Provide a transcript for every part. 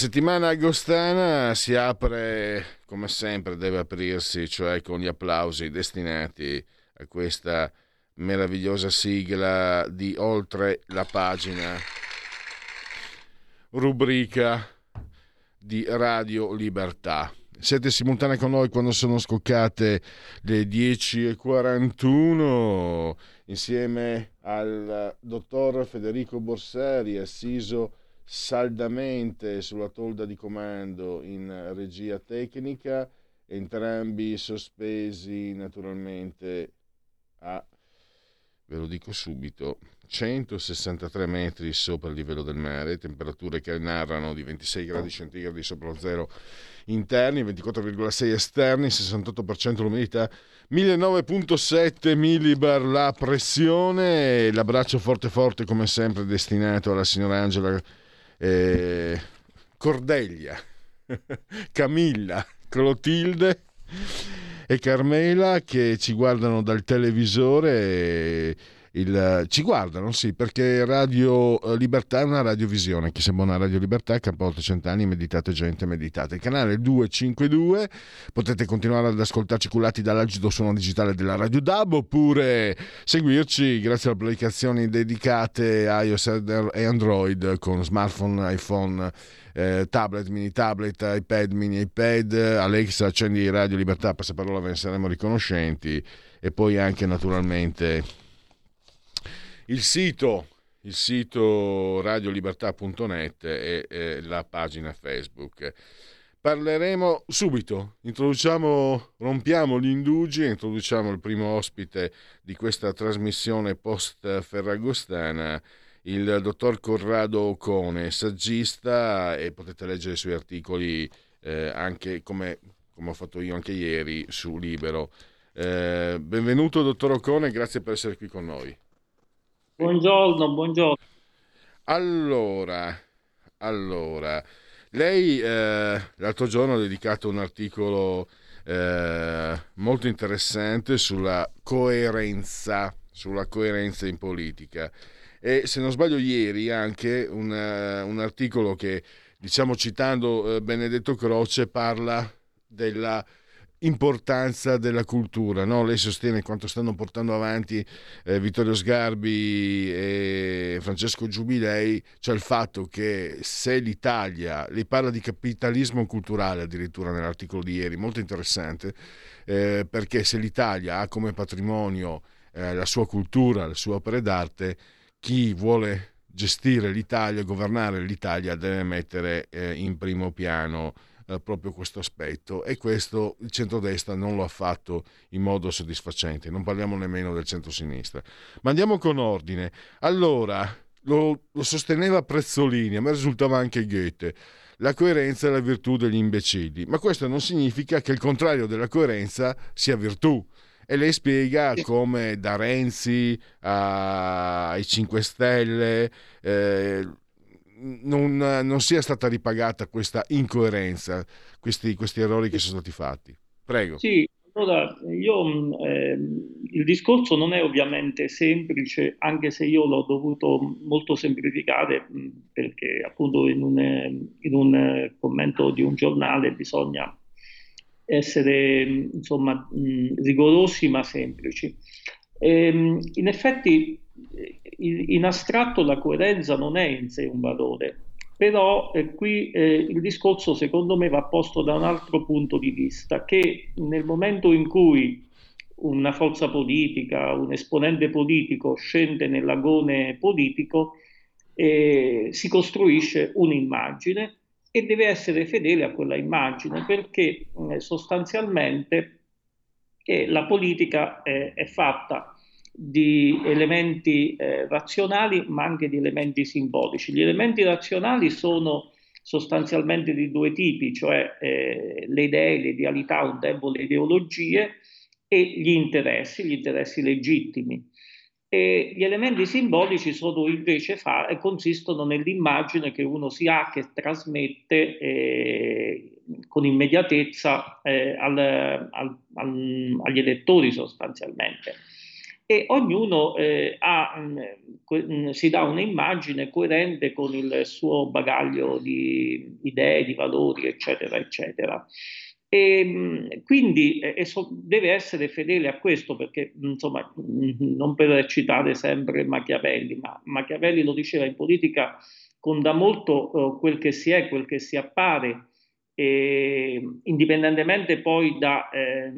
Settimana agostana si apre come sempre deve aprirsi, cioè con gli applausi destinati a questa meravigliosa sigla di Oltre la pagina, rubrica di Radio Libertà. Siete simultanei con noi quando sono scoccate le 10.41 insieme al dottor Federico Borsari, assiso saldamente sulla tolda di comando in regia tecnica, entrambi sospesi naturalmente a, ve lo dico subito, 163 metri sopra il livello del mare, temperature che narrano di 26 gradi centigradi sopra lo zero interni, 24,6 esterni, 68% l'umidità, 1009.7 millibar la pressione, l'abbraccio forte forte come sempre destinato alla signora Angela eh, Cordelia, Camilla, Clotilde e Carmela che ci guardano dal televisore. E il, ci guardano, sì, perché Radio eh, Libertà è una radiovisione. Chi sembra una Radio Libertà, Camporto Cent'anni, meditate gente, meditate. Canale 252, potete continuare ad ascoltarci cullati dall'agido suono digitale della Radio DAB oppure seguirci grazie alle applicazioni dedicate a iOS e Android con smartphone, iPhone. Eh, tablet, mini tablet, iPad, mini iPad, Alexa, accendi Radio Libertà, passaparola ve ne saremo riconoscenti e poi anche naturalmente il sito, il sito radiolibertà.net e, e la pagina Facebook. Parleremo subito, introduciamo, rompiamo gli indugi introduciamo il primo ospite di questa trasmissione post ferragostana, il dottor Corrado Ocone, saggista e potete leggere i suoi articoli eh, anche come, come, ho fatto io anche ieri su Libero. Eh, benvenuto dottor Ocone, grazie per essere qui con noi. Buongiorno, buongiorno. Allora, allora lei eh, l'altro giorno ha dedicato un articolo eh, molto interessante sulla coerenza, sulla coerenza in politica e se non sbaglio ieri anche un, uh, un articolo che diciamo citando uh, Benedetto Croce parla della importanza della cultura. No? Lei sostiene quanto stanno portando avanti eh, Vittorio Sgarbi e Francesco Giubilei, cioè il fatto che se l'Italia, lei parla di capitalismo culturale addirittura nell'articolo di ieri, molto interessante, eh, perché se l'Italia ha come patrimonio eh, la sua cultura, le sue opere d'arte, chi vuole gestire l'Italia, governare l'Italia deve mettere eh, in primo piano eh, proprio questo aspetto e questo il centrodestra non lo ha fatto in modo soddisfacente, non parliamo nemmeno del centro-sinistra. Ma andiamo con ordine. Allora, lo, lo sosteneva Prezzolini, a me risultava anche Goethe. La coerenza è la virtù degli imbecilli, ma questo non significa che il contrario della coerenza sia virtù e lei spiega come da Renzi ai 5 Stelle eh, non, non, sia stata ripagata questa incoerenza, questi, questi, errori che sono stati fatti. Prego. Sì, allora io eh, il discorso non è ovviamente semplice, anche se io l'ho dovuto molto semplificare, perché appunto in un, in un commento di un giornale bisogna essere insomma rigorosi ma semplici. Ehm, in effetti in astratto la coerenza non è in sé un valore, però eh, qui eh, il discorso secondo me va posto da un altro punto di vista, che nel momento in cui una forza politica, un esponente politico scende nell'agone politico, eh, si costruisce un'immagine e deve essere fedele a quella immagine perché eh, sostanzialmente eh, la politica eh, è fatta di elementi eh, razionali ma anche di elementi simbolici. Gli elementi razionali sono sostanzialmente di due tipi, cioè eh, le idee, le idealità o deboli ideologie e gli interessi, gli interessi legittimi. E gli elementi simbolici sono invece fa, consistono nell'immagine che uno si ha, che trasmette eh, con immediatezza eh, al, al, al, agli elettori sostanzialmente. E ognuno eh, ha, mh, si dà un'immagine coerente con il suo bagaglio di idee, di valori, eccetera, eccetera. E, ehm, quindi eh, so, deve essere fedele a questo perché, insomma, non per citare sempre Machiavelli, ma Machiavelli lo diceva in politica conta molto uh, quel che si è, quel che si appare, e, indipendentemente poi da, eh,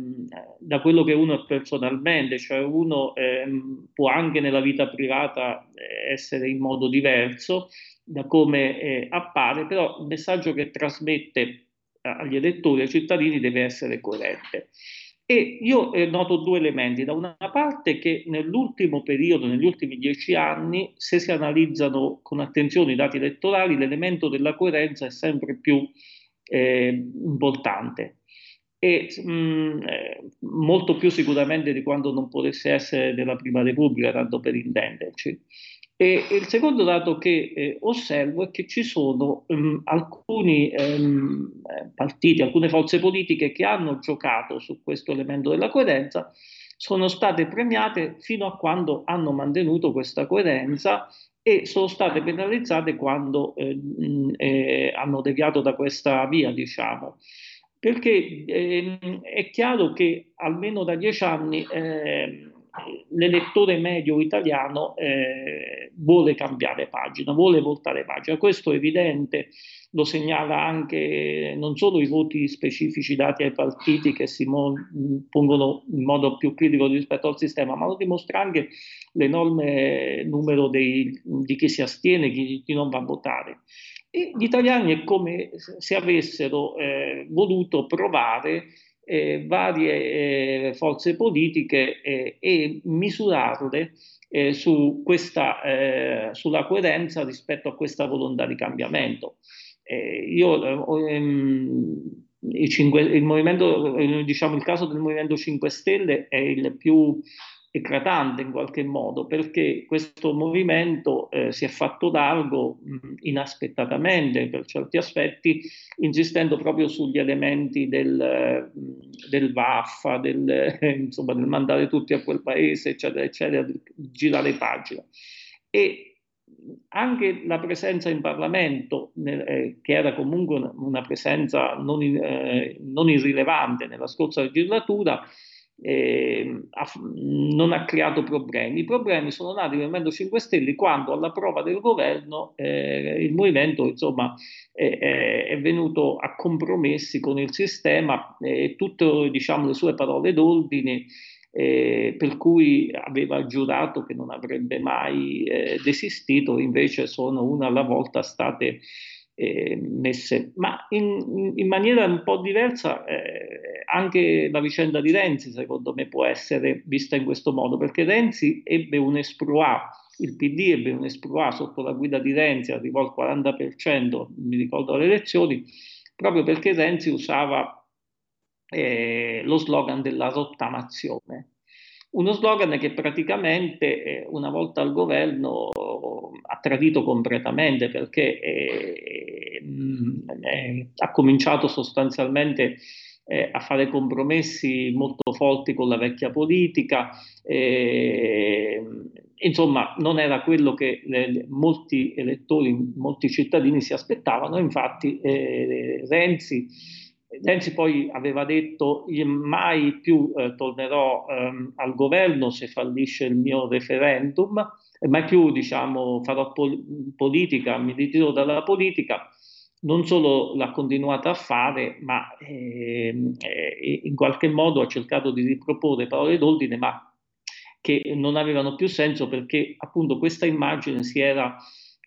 da, quello che uno è personalmente, cioè uno eh, può anche nella vita privata eh, essere in modo diverso da come eh, appare, però il messaggio che trasmette agli elettori, ai cittadini, deve essere coerente. E io eh, noto due elementi. Da una parte che nell'ultimo periodo, negli ultimi dieci anni, se si analizzano con attenzione i dati elettorali, l'elemento della coerenza è sempre più eh, importante e mh, mm, eh, molto più sicuramente di quando non potesse essere della Prima Repubblica, tanto per intenderci. E, il secondo dato che eh, osservo è che ci sono um, alcuni um, partiti, alcune forze politiche che hanno giocato su questo elemento della coerenza, sono state premiate fino a quando hanno mantenuto questa coerenza e sono state penalizzate quando eh, eh, hanno deviato da questa via, diciamo. Perché eh, è chiaro che almeno da dieci anni eh, l'elettore medio italiano eh, vuole cambiare pagina, vuole voltare pagina. Questo è evidente, lo segnala anche non solo i voti specifici dati ai partiti che si mo- pongono in modo più critico rispetto al sistema, ma lo dimostra anche l'enorme numero dei, di chi si astiene, chi, chi non va a votare. E gli italiani è come se avessero eh, voluto provare eh, varie eh, forze politiche eh, e misurarle eh, su questa, eh, sulla coerenza rispetto a questa volontà di cambiamento. Eh, io ehm, il, cinque, il, diciamo, il caso del Movimento 5 Stelle è il più eclatante in qualche modo, perché questo movimento eh, si è fatto largo mh, inaspettatamente per certi aspetti, insistendo proprio sugli elementi del, del vaffa, del, eh, insomma, del mandare tutti a quel paese, eccetera, eccetera, girare pagina. E anche la presenza in Parlamento, eh, che era comunque una, una presenza non, eh, non irrilevante nella scorsa legislatura, eh, ha, non ha creato problemi. I problemi sono nati nel Movimento 5 Stelle quando alla prova del governo eh, il movimento insomma, è, è, venuto a compromessi con il sistema e tutte diciamo, le sue parole d'ordine eh, per cui aveva giurato che non avrebbe mai eh, desistito, invece sono una alla volta state eh, messe, ma in, in, maniera un po' diversa eh, anche la vicenda di Renzi secondo me può essere vista in questo modo, perché Renzi ebbe un esploit, il PD ebbe un esploit sotto la guida di Renzi, arrivò al 40%, mi ricordo le elezioni, proprio perché Renzi usava eh, lo slogan della rottamazione. Uno slogan che praticamente eh, una volta al governo ha tradito completamente perché eh, eh, ha cominciato sostanzialmente eh, a fare compromessi molto forti con la vecchia politica. insomma, non era quello che le, molti elettori, molti cittadini si aspettavano. Infatti, eh, Renzi Renzi poi aveva detto mai più eh, tornerò ehm, al governo se fallisce il mio referendum, e mai più diciamo, farò pol- politica, mi ritiro dalla politica. Non solo l'ha continuata a fare, ma eh, eh, in qualche modo ha cercato di riproporre parole d'ordine, ma che non avevano più senso perché appunto questa immagine si era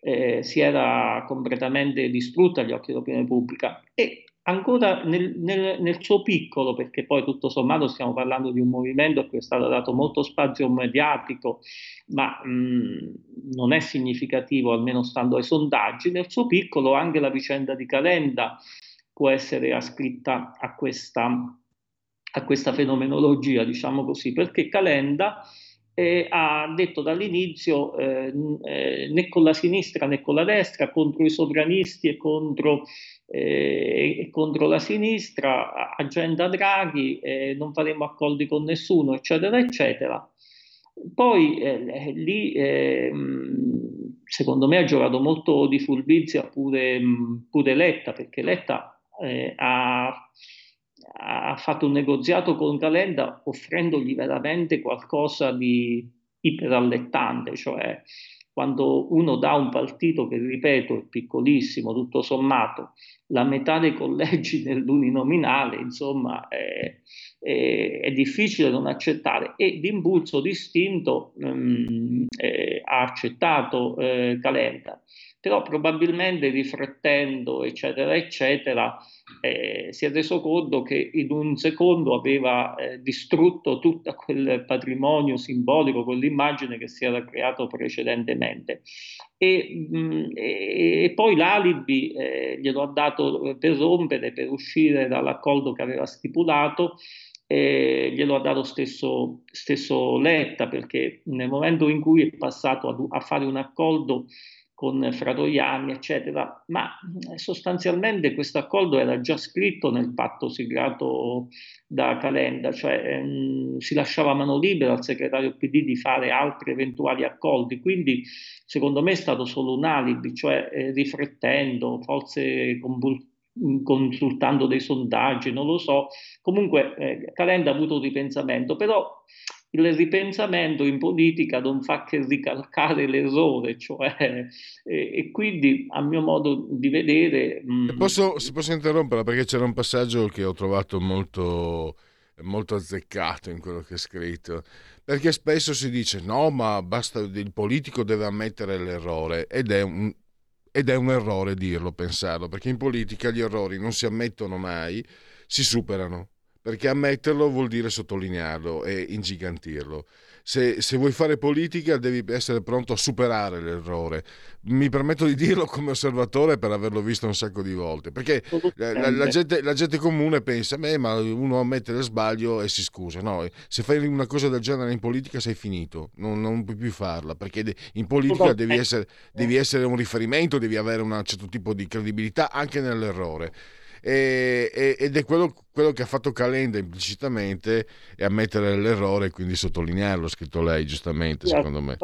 eh, si era completamente distrutta agli occhi dell'opinione pubblica e ancora nel, nel, nel, suo piccolo, perché poi tutto sommato stiamo parlando di un movimento a cui è stato dato molto spazio mediatico, ma mh, non è significativo, almeno stando ai sondaggi, nel suo piccolo anche la vicenda di Calenda può essere ascritta a questa, a questa fenomenologia, diciamo così, perché Calenda eh, ha detto dall'inizio eh, eh, né con la sinistra né con la destra, contro i sovranisti e contro, eh, e contro la sinistra, agenda Draghi, eh, non faremo accordi con nessuno, eccetera, eccetera. Poi eh, lì, ehm, secondo me, ha giocato molto di furbizia pure, pure Letta, perché Letta ha ha fatto un negoziato con Calenda offrendogli veramente qualcosa di iperallettante, cioè quando uno dà un partito che, ripeto, è piccolissimo, tutto sommato, la metà dei collegi nell'uninominale, insomma, è, è, è difficile non accettare. E d'impulso distinto um, eh, ha accettato eh, Calenda però probabilmente riflettendo, eccetera, eccetera, eh, si è reso conto che in un secondo aveva eh, distrutto tutto quel patrimonio simbolico, quell'immagine che si era creato precedentemente. E, mh, mm, e, poi l'alibi eh, glielo ha dato per rompere, per uscire dall'accordo che aveva stipulato, eh, glielo ha dato stesso, stesso Letta, perché nel momento in cui è passato a, a fare un accordo con Fratoianni, eccetera, ma eh, sostanzialmente questo accordo era già scritto nel patto siglato da Calenda, cioè ehm, si lasciava mano libera al segretario PD di fare altri eventuali accordi, quindi secondo me è stato solo un alibi, cioè eh, riflettendo, forse consultando dei sondaggi, non lo so, comunque eh, Calenda ha avuto un ripensamento, però il ripensamento in politica non fa che ricalcare l'errore, cioè, e, e, quindi a mio modo di vedere... Mh... Mm, posso, se posso interrompere perché c'era un passaggio che ho trovato molto, molto azzeccato in quello che è scritto, perché spesso si dice no, ma basta, il politico deve ammettere l'errore. Ed è un, ed è un errore dirlo, pensarlo, perché in politica gli errori non si ammettono mai, si superano perché ammetterlo vuol dire sottolinearlo e ingigantirlo. Se, se, vuoi fare politica devi essere pronto a superare l'errore. Mi permetto di dirlo come osservatore per averlo visto un sacco di volte, perché la, la, gente, la gente, comune pensa, beh, ma uno ammette lo sbaglio e si scusa. No, se fai una cosa del genere in politica sei finito, non, non puoi più farla, perché in politica devi essere, devi essere un riferimento, devi avere un certo tipo di credibilità anche nell'errore e, ed è quello, quello, che ha fatto Calenda implicitamente e ammettere l'errore e quindi sottolinearlo, ha scritto lei giustamente secondo me.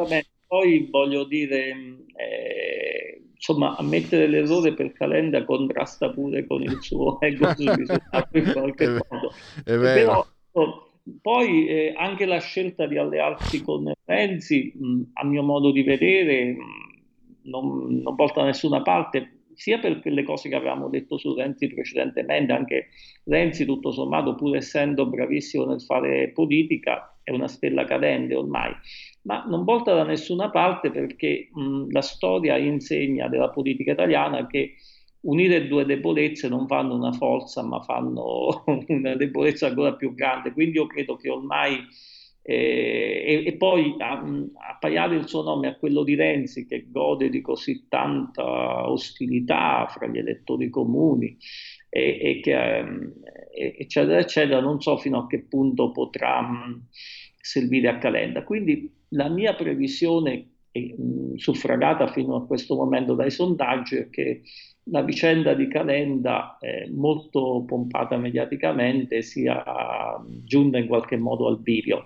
Poi voglio dire, eh, insomma, ammettere l'errore per Calenda contrasta pure con il suo ego in qualche modo. È vero. Però, poi eh, anche la scelta di allearsi con Renzi, mh, a mio modo di vedere, mh, non, non porta da nessuna parte sia per le cose che avevamo detto su Renzi precedentemente, anche Renzi tutto sommato pur essendo bravissimo nel fare politica è una stella cadente ormai, ma non porta da nessuna parte perché mh, la storia insegna della politica italiana che unire due debolezze non fanno una forza ma fanno una debolezza ancora più grande, quindi io credo che ormai e, e, poi a, appaiare il suo nome a quello di Renzi che gode di così tanta ostilità fra gli elettori comuni e, e che, eh, eccetera eccetera non so fino a che punto potrà mh, servire a Calenda. Quindi la mia previsione suffragata fino a questo momento dai sondaggi è che la vicenda di Calenda, eh, molto pompata mediaticamente, sia giunta in qualche modo al bivio,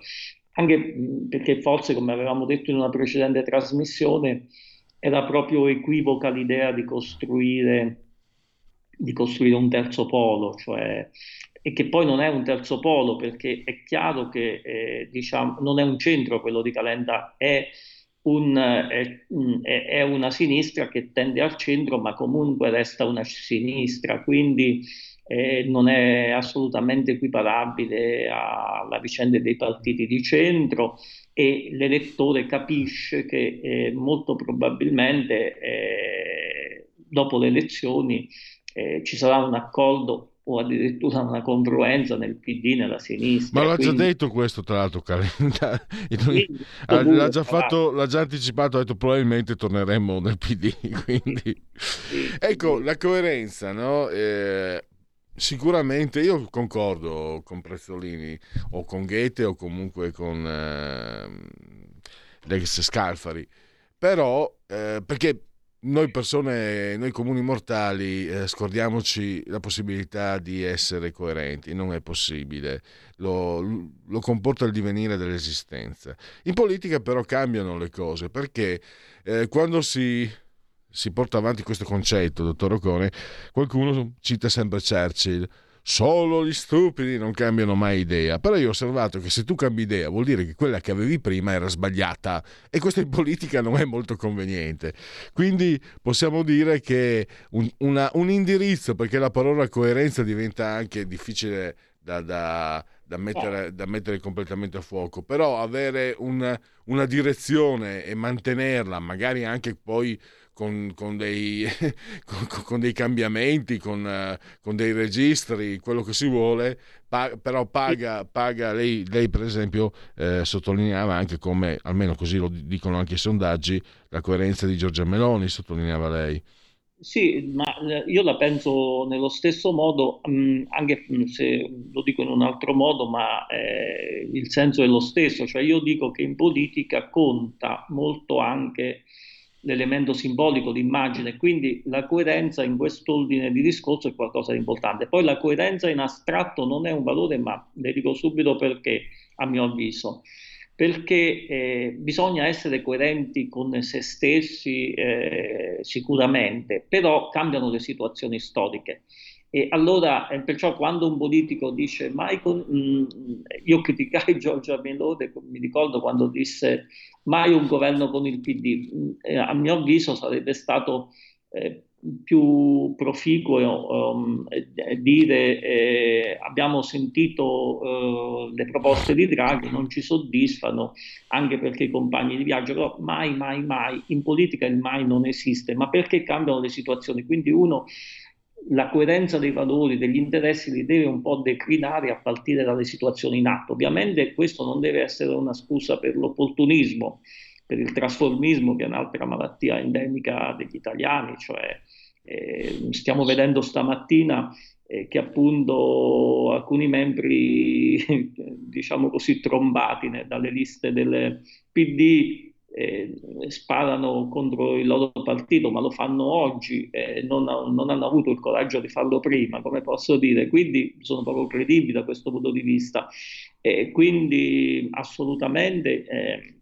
anche perché forse, come avevamo detto in una precedente trasmissione, era proprio equivoca l'idea di costruire, di costruire un terzo polo, cioè, e che poi non è un terzo polo perché è chiaro che eh, diciamo, non è un centro quello di Calenda, è un, è, è, una sinistra che tende al centro, ma comunque resta una sinistra, quindi eh, non è assolutamente equiparabile alla vicenda dei partiti di centro e l'elettore capisce che eh, molto probabilmente eh, dopo le elezioni eh, ci sarà un accordo o addirittura una congruenza nel PD nella sinistra. Ma l'ha quindi... già detto questo, tra l'altro, Calenda. l'ha, già fatto, l'ha già anticipato, ha detto probabilmente torneremo nel PD. Quindi... Sì, ecco, sì. la coerenza, no? Eh, sicuramente io concordo con Prezzolini o con Goethe o comunque con eh, l'ex Scalfari, però eh, perché noi persone, noi comuni mortali, eh, scordiamoci la possibilità di essere coerenti, non è possibile, lo, lo, comporta il divenire dell'esistenza. In politica però cambiano le cose perché eh, quando si, si porta avanti questo concetto, dottor Ocone, qualcuno cita sempre Churchill Solo gli stupidi non cambiano mai idea. Però io ho osservato che se tu cambi idea vuol dire che quella che avevi prima era sbagliata e questo in politica non è molto conveniente. Quindi possiamo dire che un, una, un indirizzo, perché la parola coerenza diventa anche difficile da, da, da, mettere, da mettere, completamente a fuoco, però avere una, una direzione e mantenerla, magari anche poi con, con, dei, con, dei, cambiamenti, con, uh, con, dei registri, quello che si vuole, però paga, paga lei, lei, per esempio eh, sottolineava anche come, almeno così lo dicono anche i sondaggi, la coerenza di Giorgia Meloni, sottolineava lei. Sì, ma eh, io la penso nello stesso modo, mm, anche se lo dico in un altro modo, ma eh, il senso è lo stesso, cioè io dico che in politica conta molto anche l'elemento simbolico, l'immagine, quindi la coerenza in quest'ordine di discorso è qualcosa di importante. Poi la coerenza in astratto non è un valore, ma le dico subito perché, a mio avviso, perché eh, bisogna essere coerenti con se stessi eh, sicuramente, però cambiano le situazioni storiche. E allora, perciò quando un politico dice, Michael, mh, mm, io criticai Giorgia Melone, mi ricordo quando disse mai un governo con il PD, eh, a mio avviso sarebbe stato eh, più proficuo um, dire eh, abbiamo sentito uh, le proposte di Draghi, non ci soddisfano, anche perché i compagni di viaggio, però mai, mai, mai, in politica il mai non esiste, ma perché cambiano le situazioni? Quindi uno la coerenza dei valori, degli interessi li deve un po' declinare a partire dalle situazioni in atto. Ovviamente questo non deve essere una scusa per l'opportunismo, per il trasformismo che è un'altra malattia endemica degli italiani, cioè eh, stiamo vedendo stamattina eh, che appunto alcuni membri, diciamo così, trombati dalle liste del PD eh, sparano contro il loro partito, ma lo fanno oggi, eh, non, non, hanno avuto il coraggio di farlo prima, come posso dire, quindi sono proprio credibili da questo punto di vista. E quindi assolutamente eh,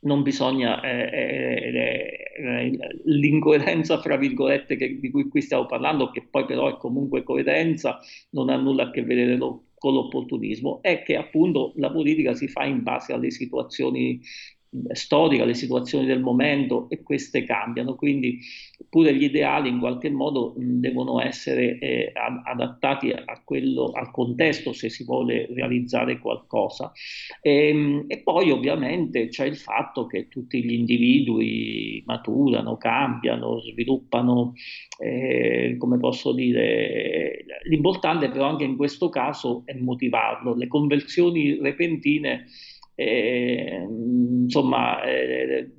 non bisogna eh, eh, eh, l'incoerenza, fra virgolette, che, di cui qui stiamo parlando, che poi però è comunque coerenza, non ha nulla a che vedere con l'opportunismo, è che appunto la politica si fa in base alle situazioni storica, le situazioni del momento e queste cambiano, quindi pure gli ideali in qualche modo devono essere eh, adattati quello, al contesto se si vuole realizzare qualcosa. E, ehm, e, poi ovviamente c'è il fatto che tutti gli individui maturano, cambiano, sviluppano, eh, come posso dire, l'importante però anche in questo caso è motivarlo. Le conversioni repentine eh, insomma, eh,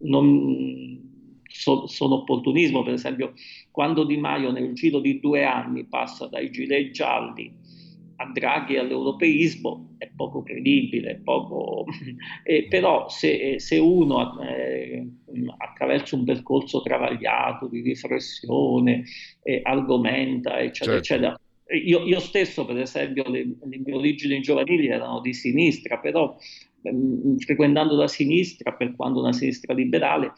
non, so, sono opportunismo, per esempio, quando Di Maio nel giro di due anni passa dai gilet gialli a Draghi all'europeismo è poco credibile, poco... eh, però se, se uno eh, attraverso un percorso travagliato di riflessione eh, argomenta, eccetera, certo. eccetera, io, io, stesso, per esempio, le, le, mie origini giovanili erano di sinistra, però ehm, frequentando la sinistra, per quanto una sinistra liberale,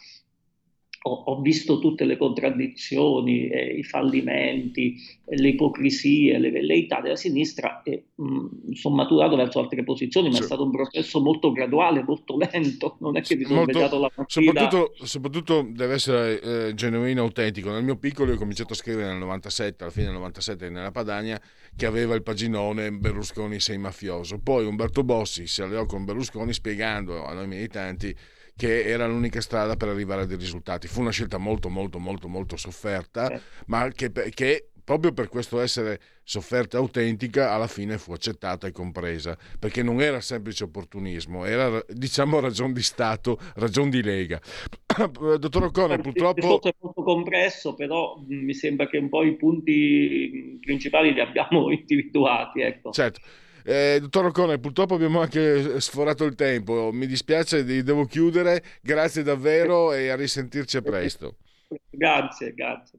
ho, ho, visto tutte le contraddizioni, eh, i fallimenti, le ipocrisie, le velleità della sinistra e mh, sono maturato verso altre posizioni, ma sì. è stato un processo molto graduale, molto lento, non è che mi sono svegliato la mattina. Soprattutto, soprattutto deve essere eh, genuino, autentico. Nel mio piccolo ho cominciato a scrivere nel 97, alla fine del 97 nella Padania, che aveva il paginone Berlusconi sei mafioso. Poi Umberto Bossi si alleò con Berlusconi spiegando a noi militanti che era l'unica strada per arrivare a dei risultati. Fu una scelta molto, molto, molto, molto sofferta, sì. ma che, che, proprio per questo essere sofferta autentica alla fine fu accettata e compresa, perché non era semplice opportunismo, era diciamo ragion di Stato, ragion di Lega. Dottor O'Connor, purtroppo... È molto compresso, però mi sembra che un po' i punti principali li abbiamo individuati. Ecco. Certo. Eh, dottor O'Connor, purtroppo abbiamo anche sforato il tempo, mi dispiace, devo chiudere, grazie davvero e a risentirci presto. Grazie, grazie.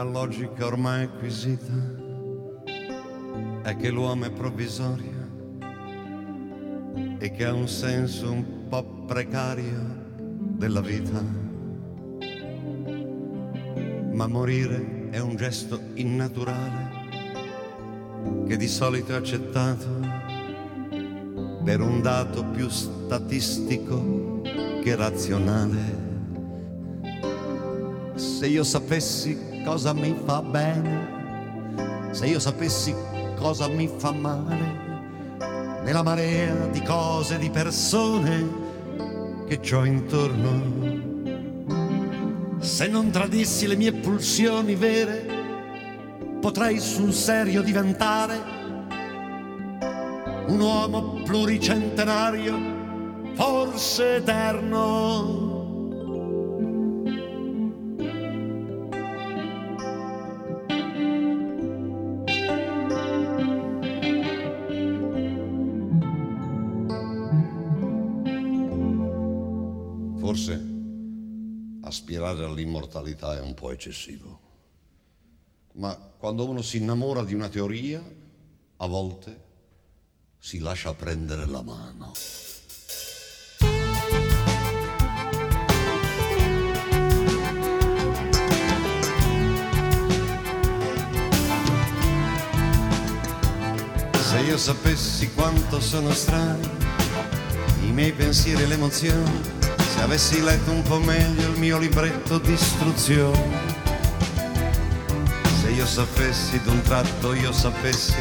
Una logica ormai acquisita è che l'uomo è provvisorio e che ha un senso un po' precario della vita. Ma morire è un gesto innaturale che di solito è accettato per un dato più statistico che razionale. Se io sapessi cosa mi fa bene, se io sapessi cosa mi fa male, nella marea di cose, di persone che ho intorno. Se non tradissi le mie pulsioni vere, potrei sul serio diventare un uomo pluricentenario, forse eterno aspirare all'immortalità è un po' eccessivo. Ma quando uno si innamora di una teoria, a volte si lascia prendere la mano. Se io sapessi quanto sono strani i miei pensieri e le emozioni, avessi letto un po' meglio il mio libretto di istruzioni, se io sapessi d'un tratto, io sapessi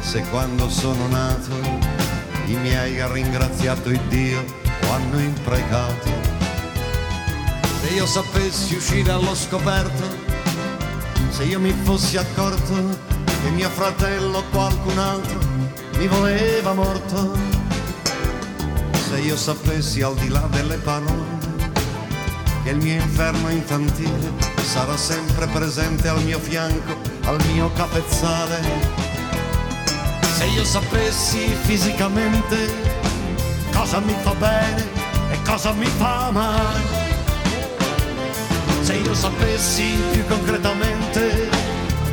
se quando sono nato i miei ha ringraziato il Dio o hanno imprecato, se io sapessi uscire allo scoperto, se io mi fossi accorto che mio fratello o qualcun altro mi voleva morto se io sapessi al di là delle parole che il mio inferno infantile sarà sempre presente al mio fianco, al mio capezzale. Se io sapessi fisicamente cosa mi fa bene e cosa mi fa male. Se io sapessi più concretamente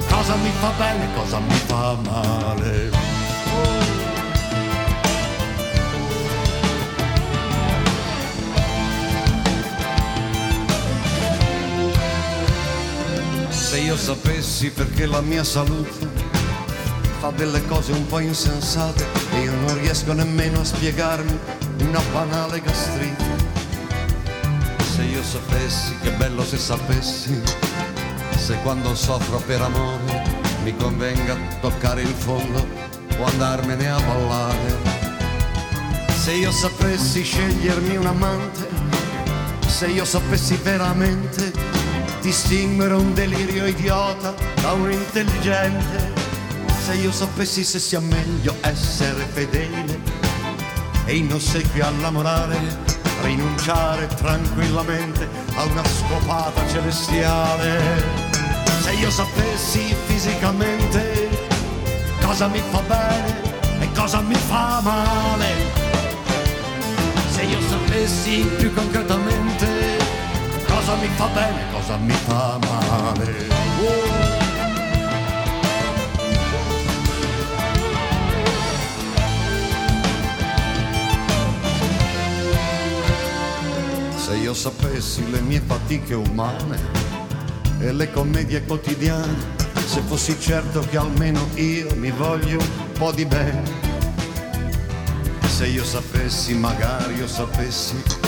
cosa mi fa bene e cosa mi fa male. Se io sapessi perché la mia salute fa delle cose un po' insensate e io non riesco nemmeno a spiegarmi una banale gastrite. Se io sapessi, che bello se sapessi, se quando soffro per amore mi convenga toccare il fondo o andarmene a ballare. Se io sapessi scegliermi un amante, se io sapessi veramente distinguere un delirio idiota da un intelligente, se io sapessi se sia meglio essere fedele e in ossequio alla morale rinunciare tranquillamente a una scopata celestiale. Se io sapessi fisicamente cosa mi fa bene e cosa mi fa male. Se io sapessi più concretamente cosa mi fa bene cosa mi fa male. Oh. Se io sapessi le mie fatiche umane e le commedie quotidiane, se fossi certo che almeno io mi voglio un po' di bene. Se io sapessi, magari io sapessi,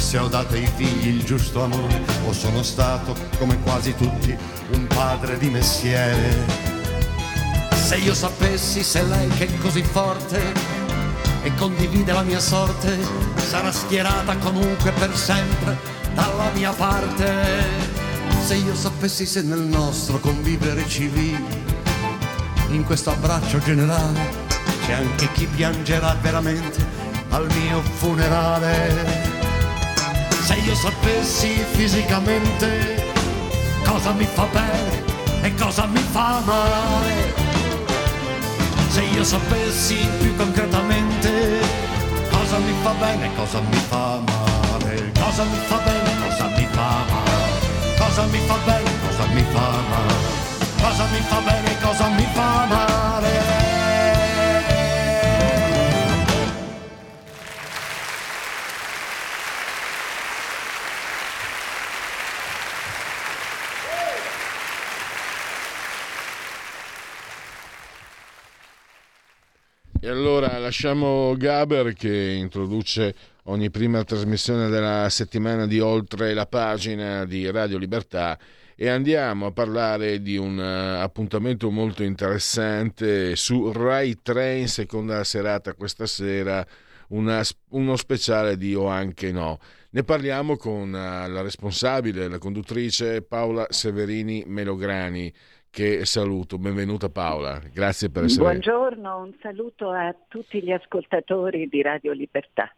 se ho dato ai figli il giusto amore o sono stato, come quasi tutti, un padre di mestiere. Se io sapessi se lei che è così forte e condivide la mia sorte, sarà schierata comunque per sempre dalla mia parte. Se io sapessi se nel nostro convivere civile, in questo abbraccio generale, c'è anche chi piangerà veramente al mio funerale. Se io sapessi fisicamente cosa mi fa bene e cosa mi fa male se io sapessi più concretamente cosa mi fa bene e cosa mi fa male, cosa mi fa bene, cosa mi fa male, cosa mi fa bene, cosa mi fa male, cosa mi fa bene, cosa mi fa male. E allora lasciamo Gaber che introduce ogni prima trasmissione della settimana di oltre la pagina di Radio Libertà e andiamo a parlare di un uh, appuntamento molto interessante su Rai Train, seconda serata questa sera, una, uno speciale di O anche no. Ne parliamo con uh, la responsabile, la conduttrice Paola Severini Melograni che saluto. Benvenuta Paola, grazie per essere Buongiorno, un saluto a tutti gli ascoltatori di Radio Libertà.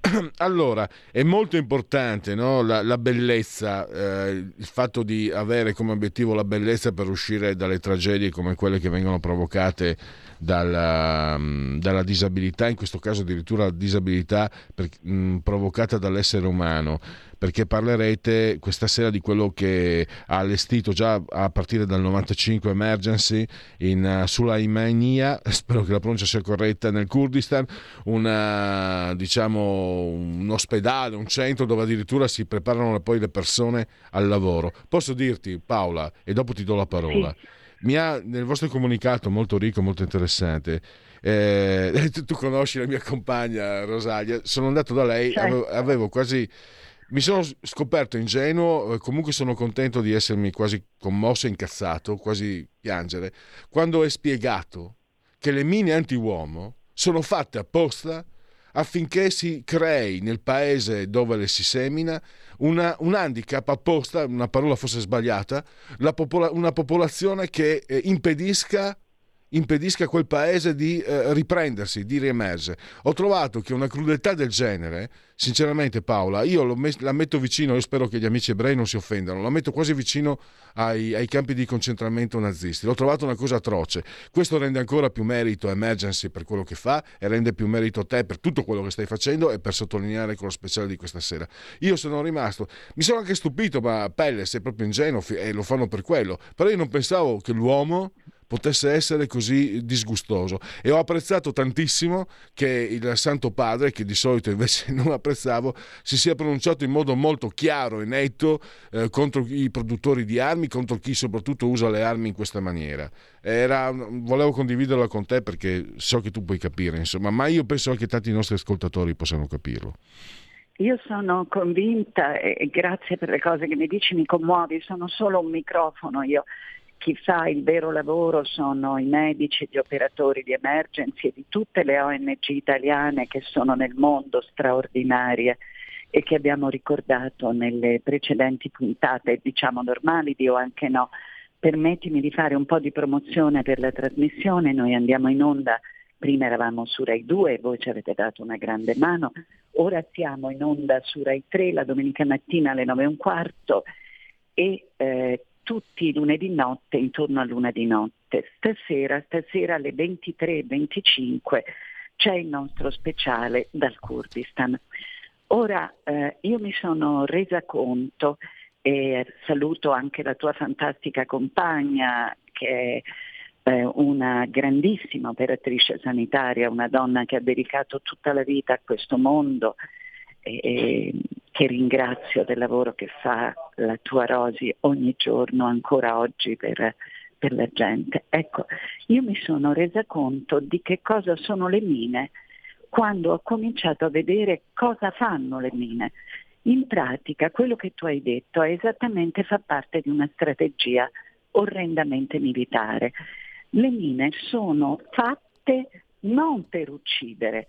Allora, è molto importante no? la, la, bellezza, eh, il fatto di avere come obiettivo la bellezza per uscire dalle tragedie come quelle che vengono provocate dalla, dalla disabilità, in questo caso addirittura la disabilità per, mh, provocata dall'essere umano perché parlerete questa sera di quello che ha allestito già a partire dal 95 Emergency in, uh, sulla Imania, spero che la pronuncia sia corretta, nel Kurdistan, una, diciamo, un ospedale, un centro dove addirittura si preparano poi le persone al lavoro. Posso dirti Paola, e dopo ti do la parola. Sì. Mi ha, nel vostro comunicato molto ricco, molto interessante, eh, tu, tu, conosci la mia compagna Rosalia, sono andato da lei, certo. avevo, avevo quasi mi sono scoperto ingenuo, eh, comunque sono contento di essermi quasi commosso e incazzato, quasi piangere, quando è spiegato che le mine anti-uomo sono fatte apposta affinché si crei nel paese dove le si semina una, un handicap apposta, una parola forse sbagliata, popola- una popolazione che eh, impedisca impedisca a quel paese di eh, riprendersi, di riemergere. Ho trovato che una crudeltà del genere, sinceramente Paola, io met- la metto vicino, io spero che gli amici ebrei non si offendano, la metto quasi vicino ai, ai, campi di concentramento nazisti. L'ho trovato una cosa atroce. Questo rende ancora più merito a Emergency per quello che fa e rende più merito a te per tutto quello che stai facendo e per sottolineare quello speciale di questa sera. Io sono rimasto, mi sono anche stupito, ma pelle, sei proprio ingenuo e lo fanno per quello, però io non pensavo che l'uomo potesse essere così disgustoso e ho apprezzato tantissimo che il Santo Padre, che di solito invece non apprezzavo, si sia pronunciato in modo molto chiaro e netto eh, contro i produttori di armi, contro chi soprattutto usa le armi in questa maniera. Era, volevo condividerla con te perché so che tu puoi capire, insomma, ma io penso che tanti nostri ascoltatori possano capirlo. Io sono convinta e grazie per le cose che mi dici, mi commuovi, sono solo un microfono io chi fa il vero lavoro sono i medici, gli operatori di emergency e di tutte le ONG italiane che sono nel mondo straordinarie e che abbiamo ricordato nelle precedenti puntate, diciamo normali, Dio anche no. Permettimi di fare un po' di promozione per la trasmissione, noi andiamo in onda, prima eravamo su Rai 2, voi ci avete dato una grande mano, ora siamo in onda su Rai 3 la domenica mattina alle 9 e un quarto e eh, tutti i lunedì notte intorno a luna di notte. Stasera, stasera alle 23.25 c'è il nostro speciale dal Kurdistan. Ora eh, io mi sono resa conto e saluto anche la tua fantastica compagna che è eh, una grandissima operatrice sanitaria, una donna che ha dedicato tutta la vita a questo mondo e, e che ringrazio del lavoro che fa la tua Rosi ogni giorno, ancora oggi per, per la gente. Ecco, io mi sono resa conto di che cosa sono le mine quando ho cominciato a vedere cosa fanno le mine. In pratica quello che tu hai detto è esattamente fa parte di una strategia orrendamente militare. Le mine sono fatte non per uccidere,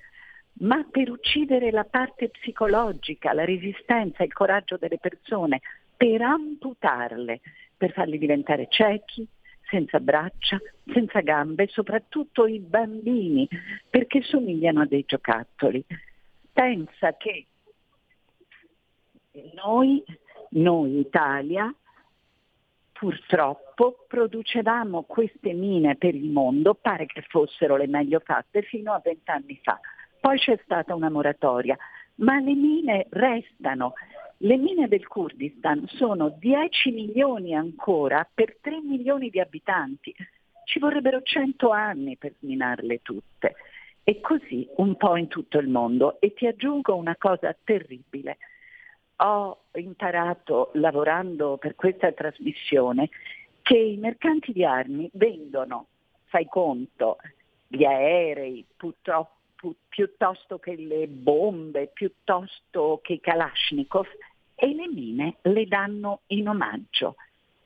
ma per uccidere la parte psicologica, la resistenza, il coraggio delle persone, per amputarle, per farli diventare ciechi, senza braccia, senza gambe, soprattutto i bambini, perché somigliano a dei giocattoli. Pensa che noi, noi Italia, purtroppo producevamo queste mine per il mondo, pare che fossero le meglio fatte fino a vent'anni fa. Poi c'è stata una moratoria, ma le mine restano le mine del Kurdistan sono 10 milioni ancora per 3 milioni di abitanti. Ci vorrebbero 100 anni per minarle tutte. E così un po' in tutto il mondo. E ti aggiungo una cosa terribile. Ho imparato lavorando per questa trasmissione che i mercanti di armi vendono, fai conto, gli aerei, purtroppo piuttosto che le bombe, piuttosto che i Kalashnikov, e le mine le danno in omaggio.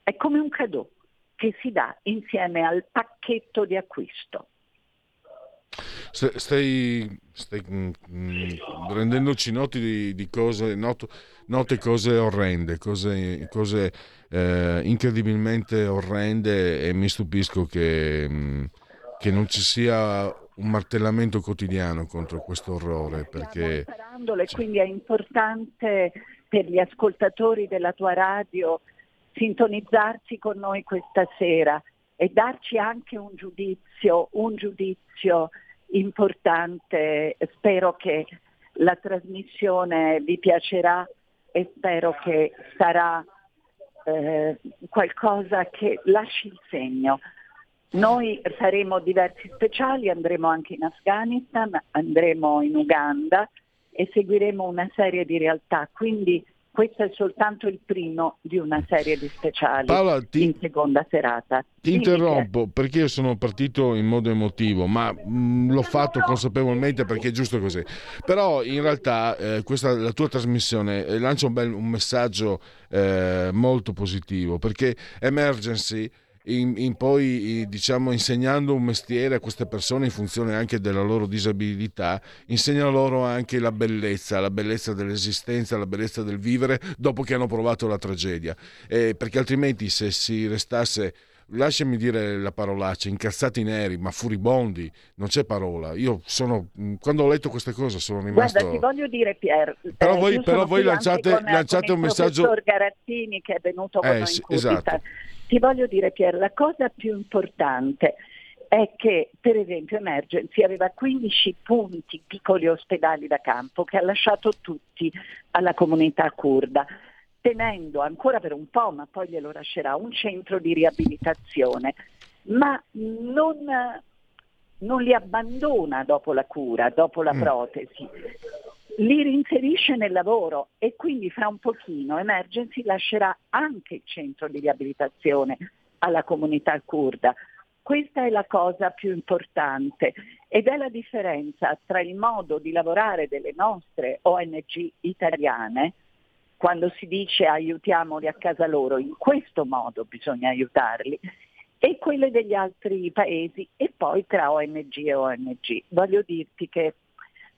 È come un cadeau che si dà insieme al pacchetto di acquisto. Stai, stai mm, mm, rendendoci noti di, di cose, noto, note cose orrende, cose, cose eh, incredibilmente orrende e mi stupisco che, mm, che non ci sia un martellamento quotidiano contro questo orrore. Perché... Quindi è importante per gli ascoltatori della tua radio sintonizzarsi con noi questa sera e darci anche un giudizio, un giudizio importante. Spero che la trasmissione vi piacerà e spero che sarà eh, qualcosa che lasci il segno. Noi faremo diversi speciali, andremo anche in Afghanistan, andremo in Uganda, e seguiremo una serie di realtà, quindi questo è soltanto il primo di una serie di speciali Paola, ti, in seconda serata. Ti interrompo perché io sono partito in modo emotivo, ma mh, mm, l'ho fatto consapevolmente perché è giusto così. Però in realtà eh, questa, la tua trasmissione eh, lancia un, bel, un messaggio eh, molto positivo perché Emergency in, in poi diciamo, insegnando un mestiere a queste persone in funzione anche della loro disabilità, insegna loro anche la bellezza, la bellezza dell'esistenza, la bellezza del vivere dopo che hanno provato la tragedia. Eh, perché altrimenti se si restasse lasciami dire la parolaccia, incazzati neri, ma furibondi, non c'è parola. Io sono, quando ho letto queste cose sono rimasto... Guarda, ti voglio dire Pier, però eh, voi, però voi lanciate, con, lanciate con un messaggio... Il professor Garazzini che è venuto con eh, noi in esatto. Ti voglio dire Pier, la cosa più importante è che per esempio Emergency aveva 15 punti piccoli ospedali da campo che ha lasciato tutti alla comunità kurda, tenendo ancora per un po', ma poi glielo lascerà, un centro di riabilitazione, ma non, non li abbandona dopo la cura, dopo la mm. protesi li reinserisce nel lavoro e quindi fra un pochino Emergency lascerà anche il centro di riabilitazione alla comunità kurda. Questa è la cosa più importante ed è la differenza tra il modo di lavorare delle nostre ONG italiane, quando si dice aiutiamoli a casa loro, in questo modo bisogna aiutarli, e quelle degli altri paesi e poi tra ONG e ONG. Voglio dirti che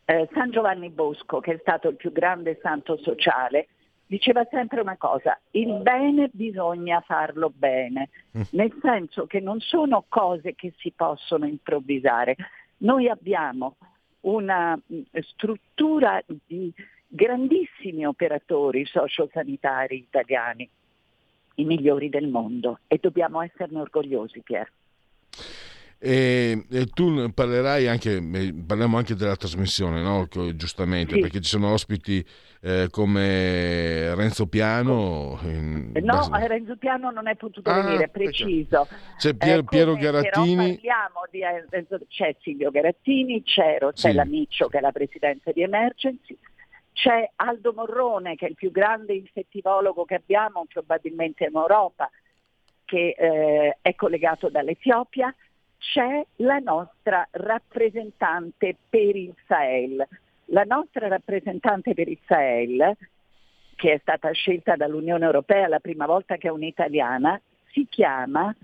eh, San Giovanni Bosco, che è stato il più grande santo sociale, diceva sempre una cosa, il bene bisogna farlo bene, mm. nel senso che non sono cose che si possono improvvisare. Noi abbiamo una mm, struttura di grandissimi operatori sociosanitari italiani, i migliori del mondo e dobbiamo esserne orgogliosi, Pier. E, e, tu parlerai anche, parliamo anche della trasmissione, no? giustamente, sì. perché ci sono ospiti eh, come Renzo Piano. In... Eh, no, base... Renzo Piano non è potuto ah, venire, preciso. C'è Pier, eh, Piero Garattini. Di, eh, c'è Silvio Garattini, c'è Rossella sì. Miccio che è la presidente di Emergency, c'è Aldo Morrone che è il più grande infettivologo che abbiamo probabilmente in Europa, che eh, è collegato dall'Etiopia c'è la nostra rappresentante per il Sahel. La nostra rappresentante per il Sahel, che è stata scelta dall'Unione Europea la prima volta che è un'italiana, si chiama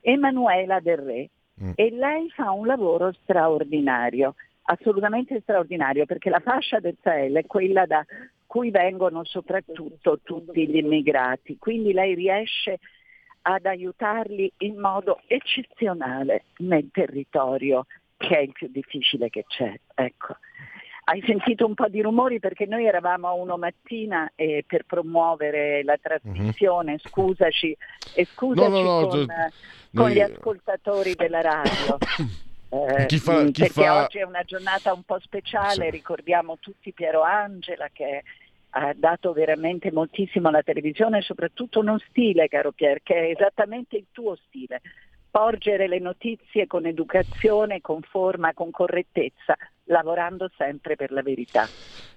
Emanuela Del Re mm. e lei fa un lavoro straordinario, assolutamente straordinario, perché la fascia del Sahel è quella da cui vengono soprattutto tutti gli immigrati, quindi lei riesce ad aiutarli in modo eccezionale nel territorio che è il più difficile che c'è. Ecco. Hai sentito un po' di rumori perché noi eravamo a uno mattina e per promuovere la trasmissione, mm-hmm. scusaci, e scusaci no, no, no, con, con noi... gli ascoltatori della radio. Eh, chi fa, chi perché fa... oggi è una giornata un po' speciale, sì. ricordiamo tutti Piero Angela che ha dato veramente moltissimo alla televisione e soprattutto uno stile, caro Pier, che è esattamente il tuo stile. Porgere le notizie con educazione, con forma, con correttezza, lavorando sempre per la verità.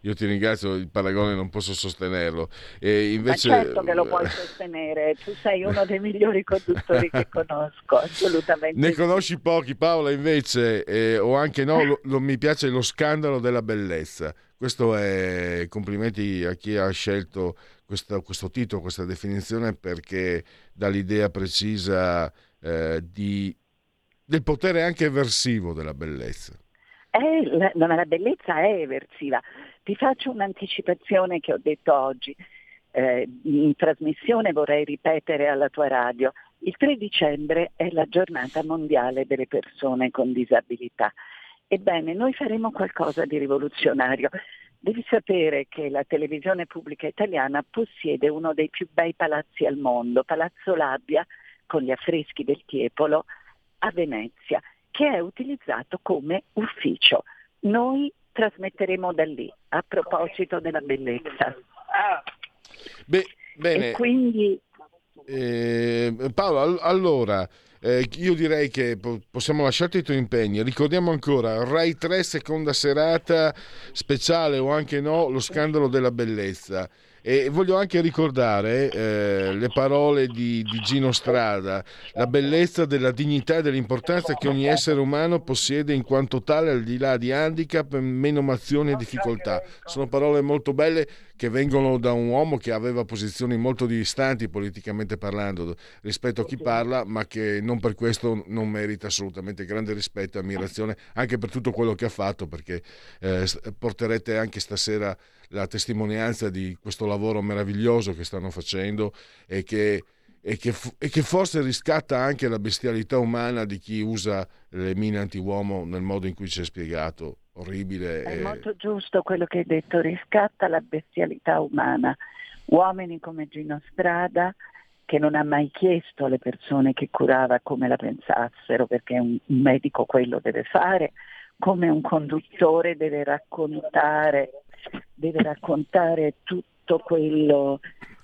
Io ti ringrazio, il paragone non posso sostenerlo. E invece... Ma certo che lo puoi sostenere, tu sei uno dei migliori conduttori che conosco, assolutamente. Ne conosci pochi, Paola, invece, eh, o anche no, lo, lo, mi piace lo scandalo della bellezza. Questo è complimenti a chi ha scelto questo, questo titolo, questa definizione, perché dà l'idea precisa eh, di, del potere anche eversivo della bellezza. È, la, la bellezza è eversiva. Ti faccio un'anticipazione che ho detto oggi. Eh, in trasmissione vorrei ripetere alla tua radio. Il 3 dicembre è la giornata mondiale delle persone con disabilità. Ebbene, noi faremo qualcosa di rivoluzionario. Devi sapere che la televisione pubblica italiana possiede uno dei più bei palazzi al mondo, Palazzo Labbia, con gli affreschi del Tiepolo, a Venezia, che è utilizzato come ufficio. Noi trasmetteremo da lì, a proposito della bellezza. Beh, bene. E quindi... Eh, Paolo, allora, eh, io direi che possiamo lasciarti i tuoi impegni. Ricordiamo ancora Rai 3 seconda serata speciale o anche no, lo scandalo della bellezza. E voglio anche ricordare eh, le parole di, di, Gino Strada, la bellezza della dignità e dell'importanza che ogni essere umano possiede in quanto tale al di là di handicap, menomazioni e difficoltà. Sono parole molto belle che vengono da un uomo che aveva posizioni molto distanti politicamente parlando rispetto a chi parla, ma che non per questo non merita assolutamente grande rispetto e ammirazione anche per tutto quello che ha fatto, perché eh, porterete anche stasera la testimonianza di questo lavoro meraviglioso che stanno facendo e che, e che, e che forse riscatta anche la bestialità umana di chi usa le mine antiuomo nel modo in cui ci è spiegato. Orribile. È e... molto giusto quello che hai detto, riscatta la bestialità umana. Uomini come Gino Strada, che non ha mai chiesto alle persone che curava come la pensassero, perché un, medico quello deve fare, come un conduttore deve raccontare deve raccontare tutto quello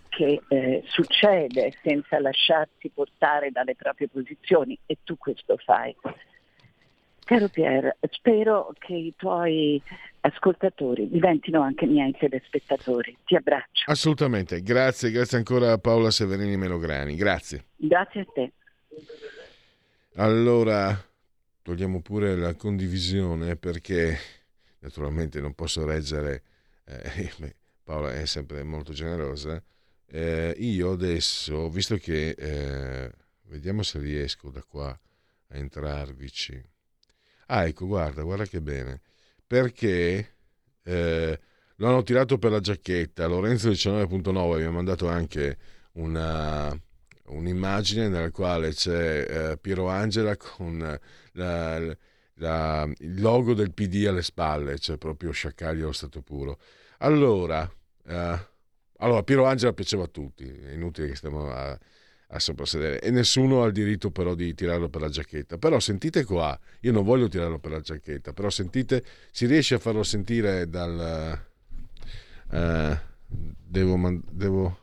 che eh, succede senza lasciarsi portare dalle proprie posizioni e tu questo fai. Caro Pier, spero che i tuoi ascoltatori diventino anche miei telespettatori. Ti abbraccio. Assolutamente, grazie, grazie ancora a Paola Severini Melograni, grazie. Grazie a te. Allora, togliamo pure la condivisione perché naturalmente non posso reggere eh, Paola è sempre molto generosa, eh, io adesso, visto che eh, vediamo se riesco da qua a entrarvici. Ah, ecco, guarda, guarda che bene. Perché eh, lo hanno tirato per la giacchetta. Lorenzo 19.9 mi ha mandato anche una, un'immagine nella quale c'è eh, Piero Angela con la, la, il logo del PD alle spalle, cioè proprio sciaccaglio allo stato puro. Allora, eh, allora, Piero Angela piaceva a tutti, è inutile che stiamo a, a soprassedere e nessuno ha il diritto però di tirarlo per la giacchetta. Però sentite qua, io non voglio tirarlo per la giacchetta, però sentite, si riesce a farlo sentire dal... Uh, devo, devo...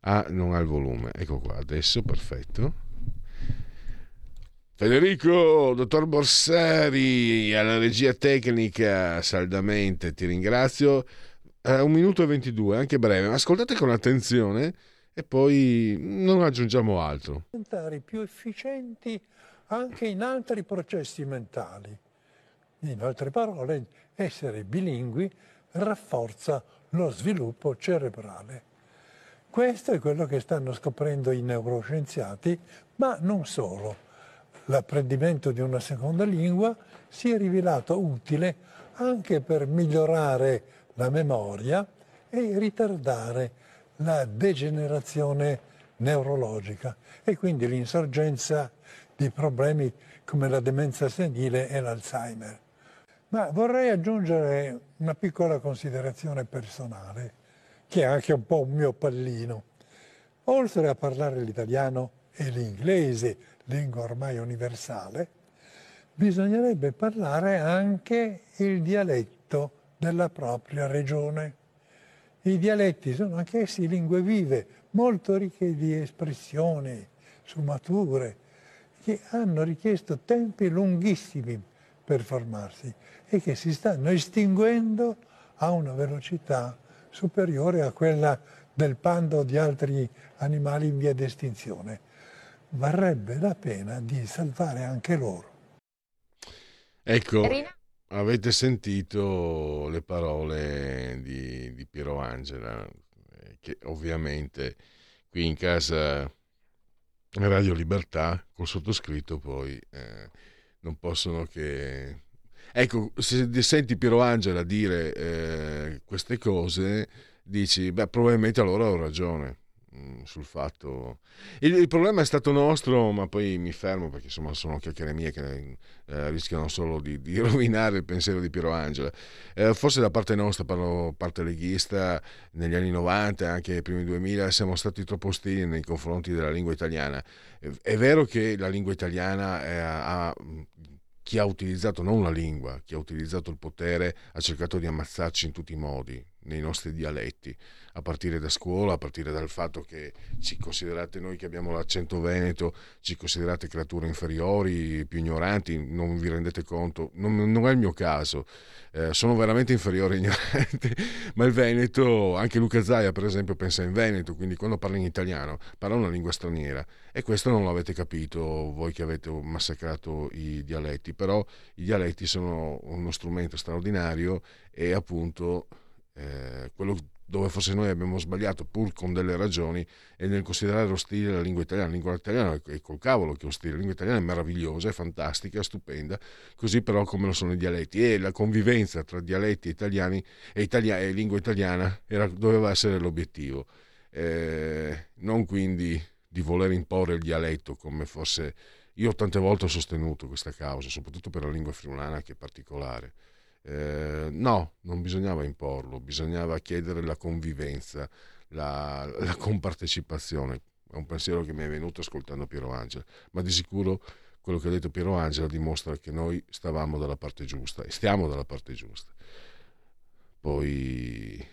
Ah, non ha il volume. Ecco qua, adesso, perfetto. Federico, dottor Borsari, alla regia tecnica, saldamente ti ringrazio. Uh, un minuto e 22, anche breve, ascoltate con attenzione e poi non aggiungiamo altro. Diventare più efficienti anche in altri processi mentali. In altre parole, essere bilingui rafforza lo sviluppo cerebrale. Questo è quello che stanno scoprendo i neuroscienziati, ma non solo. L'apprendimento di una seconda lingua si è rivelato utile anche per migliorare la memoria e ritardare la degenerazione neurologica e quindi l'insorgenza di problemi come la demenza senile e l'Alzheimer. Ma vorrei aggiungere una piccola considerazione personale, che è anche un po' un mio pallino. Oltre a parlare l'italiano e l'inglese, lingua ormai universale, bisognerebbe parlare anche il dialetto della propria regione. I dialetti sono anch'essi lingue vive, molto ricche di espressioni, sfumature, che hanno richiesto tempi lunghissimi per formarsi e che si stanno estinguendo a una velocità superiore a quella del pando o di altri animali in via di estinzione. Varrebbe la pena di salvare anche loro. Ecco, avete sentito le parole di, di Piero Angela, eh, che ovviamente qui in casa Radio Libertà, col sottoscritto poi eh, non possono che... Ecco, se senti Piero Angela dire eh, queste cose, dici, beh, probabilmente allora ho ragione. Mm, sul fatto. Il, il, problema è stato nostro ma poi mi fermo perché insomma sono chiacchiere mie che eh, rischiano solo di, di, rovinare il pensiero di Piero Angela. Eh, forse da parte nostra parlo parte leghista negli anni 90 e anche nei primi 2000 siamo stati troppo ostili nei confronti della lingua italiana. È vero che la lingua italiana è, ha chi ha utilizzato non la lingua, chi ha utilizzato il potere ha cercato di ammazzarci in tutti i modi, nei nostri dialetti. A partire da scuola, a partire dal fatto che ci considerate noi che abbiamo l'accento veneto, ci considerate creature inferiori, più ignoranti, non vi rendete conto, non, non è il mio caso, eh, sono veramente inferiore e ignorante, ma il veneto, anche Luca Zaia per esempio pensa in veneto, quindi quando parla in italiano parla una lingua straniera. E questo non l'avete capito voi che avete massacrato i dialetti, però i dialetti sono uno strumento straordinario e appunto eh, quello dove forse noi abbiamo sbagliato pur con delle ragioni è nel considerare ostile la lingua italiana. La lingua italiana è col cavolo che è ostile, la lingua italiana è meravigliosa, è fantastica, è stupenda, così però come lo sono i dialetti e la convivenza tra dialetti italiani e, italia- e lingua italiana era, doveva essere l'obiettivo. Eh, non quindi di voler imporre il dialetto come fosse... Io tante volte ho sostenuto questa causa, soprattutto per la lingua friulana che è particolare eh, no, non bisognava imporlo, bisognava chiedere la convivenza, la, la compartecipazione. È un pensiero che mi è venuto ascoltando Piero Angela, ma di sicuro quello che ha detto Piero Angela dimostra che noi stavamo dalla parte giusta e stiamo dalla parte giusta. Poi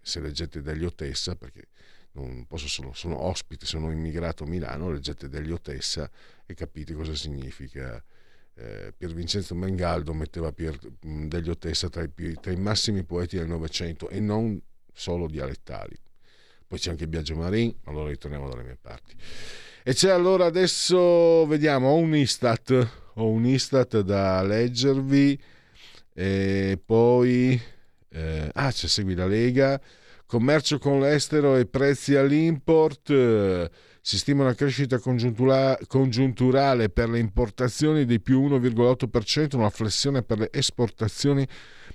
se leggete degli Otessa, perché non posso solo, sono ospite, sono immigrato a Milano, leggete degli Otessa e capite cosa significa eh, Pier Vincenzo Mengaldo metteva Pier, mm, degli Ottessa tra i, tra i massimi poeti del Novecento e non solo dialettali. Poi c'è anche Biagio Marin, allora ritorniamo dalle mie parti. E c'è allora adesso, vediamo, ho un Istat, ho un Istat da leggervi e poi... Eh, ah, c'è Segui la Lega, commercio con l'estero e prezzi all'import. Si stima una crescita congiunturale per le importazioni di più 1,8%, una flessione per le esportazioni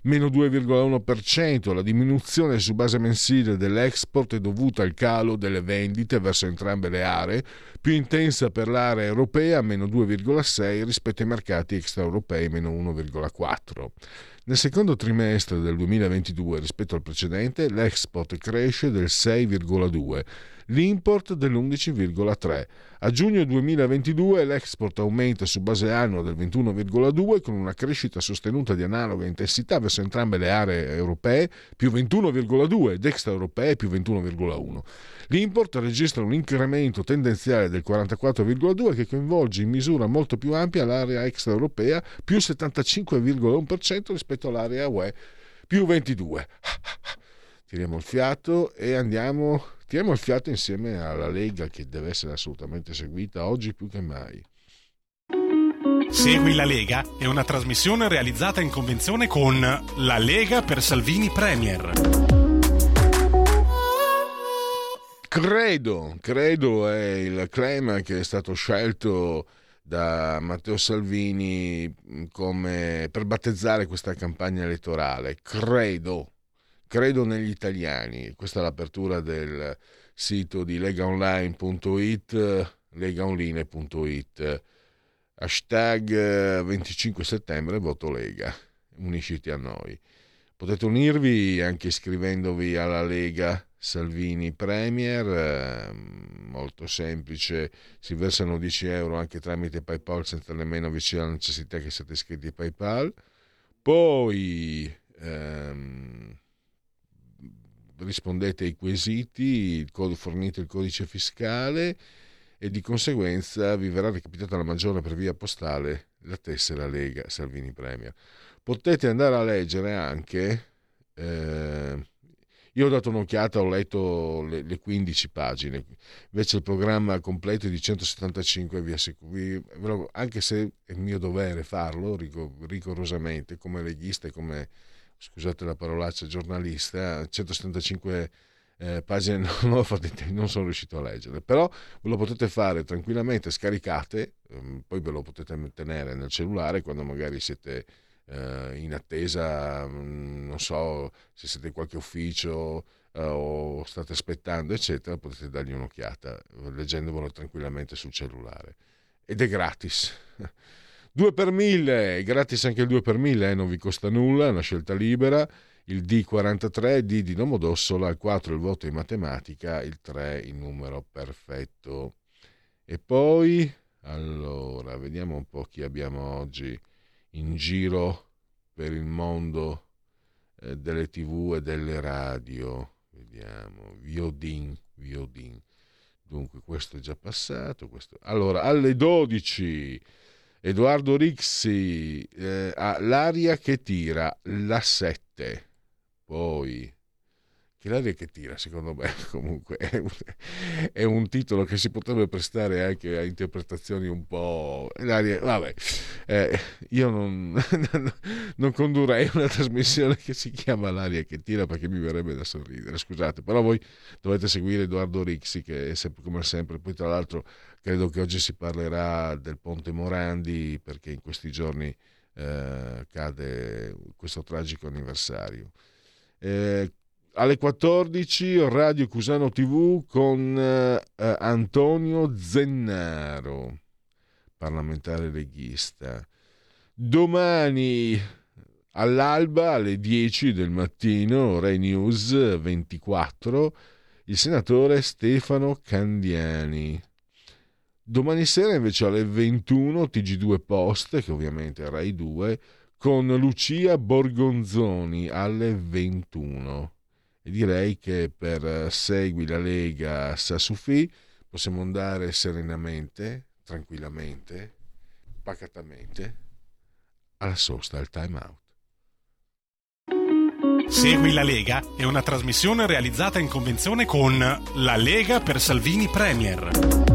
meno 2,1%. La diminuzione su base mensile dell'export è dovuta al calo delle vendite verso entrambe le aree, più intensa per l'area europea, meno 2,6% rispetto ai mercati extraeuropei, meno 1,4%. Nel secondo trimestre del 2022 rispetto al precedente l'export cresce del 6,2%, l'import dell'11,3%. A giugno 2022 l'export aumenta su base annua del 21,2 con una crescita sostenuta di analoga intensità verso entrambe le aree europee più 21,2 ed extraeuropee più 21,1. L'import registra un incremento tendenziale del 44,2 che coinvolge in misura molto più ampia l'area extraeuropea più 75,1% rispetto all'area UE più 22. Tiriamo il fiato e andiamo Tiriamo il fiato insieme alla Lega che deve essere assolutamente seguita oggi più che mai. Segui la Lega è una trasmissione realizzata in convenzione con La Lega per Salvini Premier. Credo, credo è il claim che è stato scelto da Matteo Salvini come per battezzare questa campagna elettorale. Credo, Credo negli italiani. Questa è l'apertura del sito di legaonline.it, legaonline.it. Hashtag 25 settembre voto Lega. Unisciti a noi. Potete unirvi anche iscrivendovi alla Lega Salvini Premier, eh, molto semplice, si versano 10 euro anche tramite PayPal senza nemmeno vicino alla necessità che siate iscritti a PayPal. Poi ehm, rispondete ai quesiti, fornite il codice fiscale e di conseguenza vi verrà recapitata la maggiore per via postale la tessera Lega Salvini Premier. Potete andare a leggere anche, eh, io ho dato un'occhiata, ho letto le, le, 15 pagine, invece il programma completo è di 175 vi assicuro, anche se è mio dovere farlo rigorosamente come leghista e come scusate la parolaccia, giornalista, 175 eh, pagine non, fatto, non, sono riuscito a leggere, però ve lo potete fare tranquillamente, scaricate, ehm, poi ve lo potete tenere nel cellulare quando magari siete eh, in attesa, mm, non so, se siete in qualche ufficio eh, o state aspettando, eccetera, potete dargli un'occhiata leggendovelo tranquillamente sul cellulare. Ed è gratis. 2 per 1000, gratis anche il 2 per 1000, eh, non vi costa nulla, è una scelta libera. Il D43, D di Domodossola, il 4 il voto in matematica, il 3 il numero perfetto. E poi, allora, vediamo un po' chi abbiamo oggi in giro per il mondo eh, delle tv e delle radio. Vediamo, Viodin, Viodin. Dunque, questo è già passato. Questo... Allora, alle 12 Edoardo Rixi eh, L'aria che tira, la 7. Poi, l'aria che tira, secondo me, comunque è un, è un, titolo che si potrebbe prestare anche a interpretazioni un po'. L'aria, vabbè, eh, io non, non condurrei una trasmissione che si chiama L'aria che tira perché mi verrebbe da sorridere. Scusate, però voi dovete seguire Edoardo Rixi, che è sempre, come sempre. Poi, tra l'altro, credo che oggi si parlerà del Ponte Morandi perché in questi giorni eh, cade questo tragico anniversario. Eh, alle 14 Radio Cusano TV con eh, Antonio Zennaro, parlamentare leghista. Domani all'alba alle 10 del mattino, Rai News 24, il senatore Stefano Candiani. Domani sera invece alle 21 TG2 Post, che ovviamente è Rai 2, con Lucia Borgonzoni alle 21. Direi che per eh, Segui la Lega Sassufi possiamo andare serenamente, tranquillamente, pacatamente alla sosta, al time out. Segui la Lega è una trasmissione realizzata in convenzione con La Lega per Salvini Premier.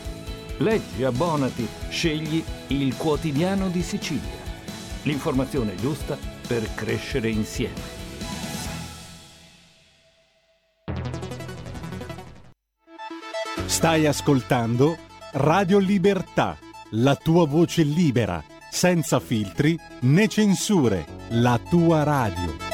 Leggi, abbonati, scegli il quotidiano di Sicilia. L'informazione giusta per crescere insieme. Stai ascoltando Radio Libertà, la tua voce libera, senza filtri né censure, la tua radio.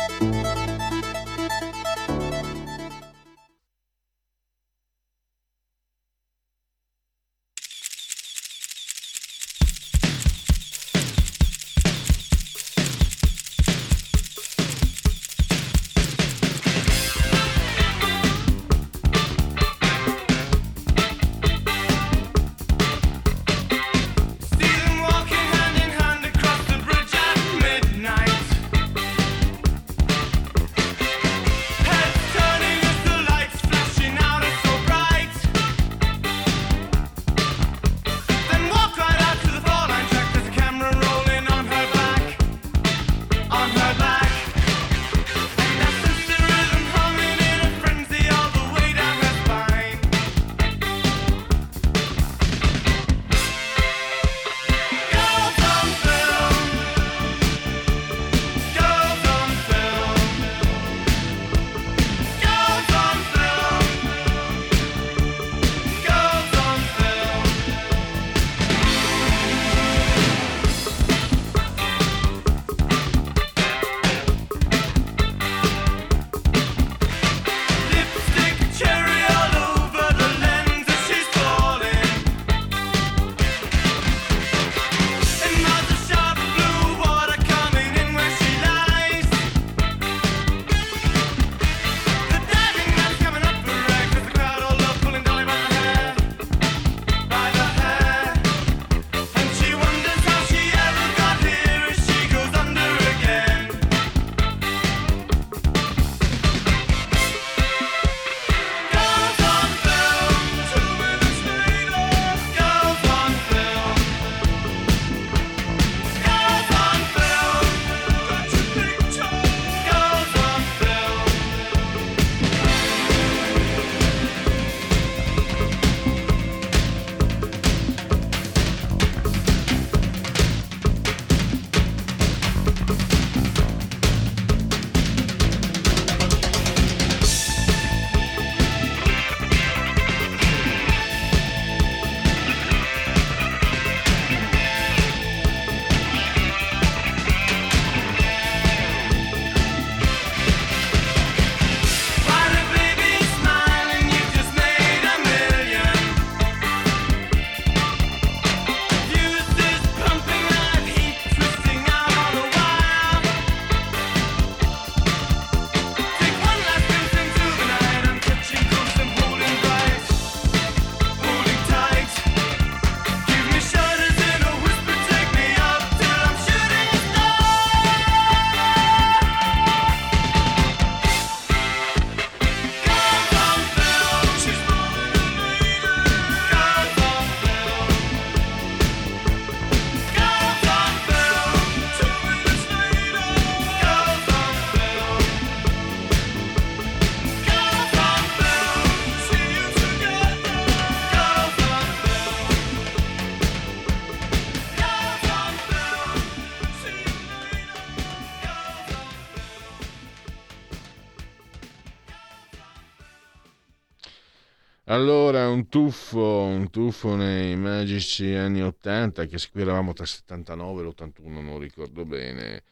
Allora, un tuffo, un tuffo nei magici anni 80, che qui eravamo tra il 79 e l'81, non ricordo bene.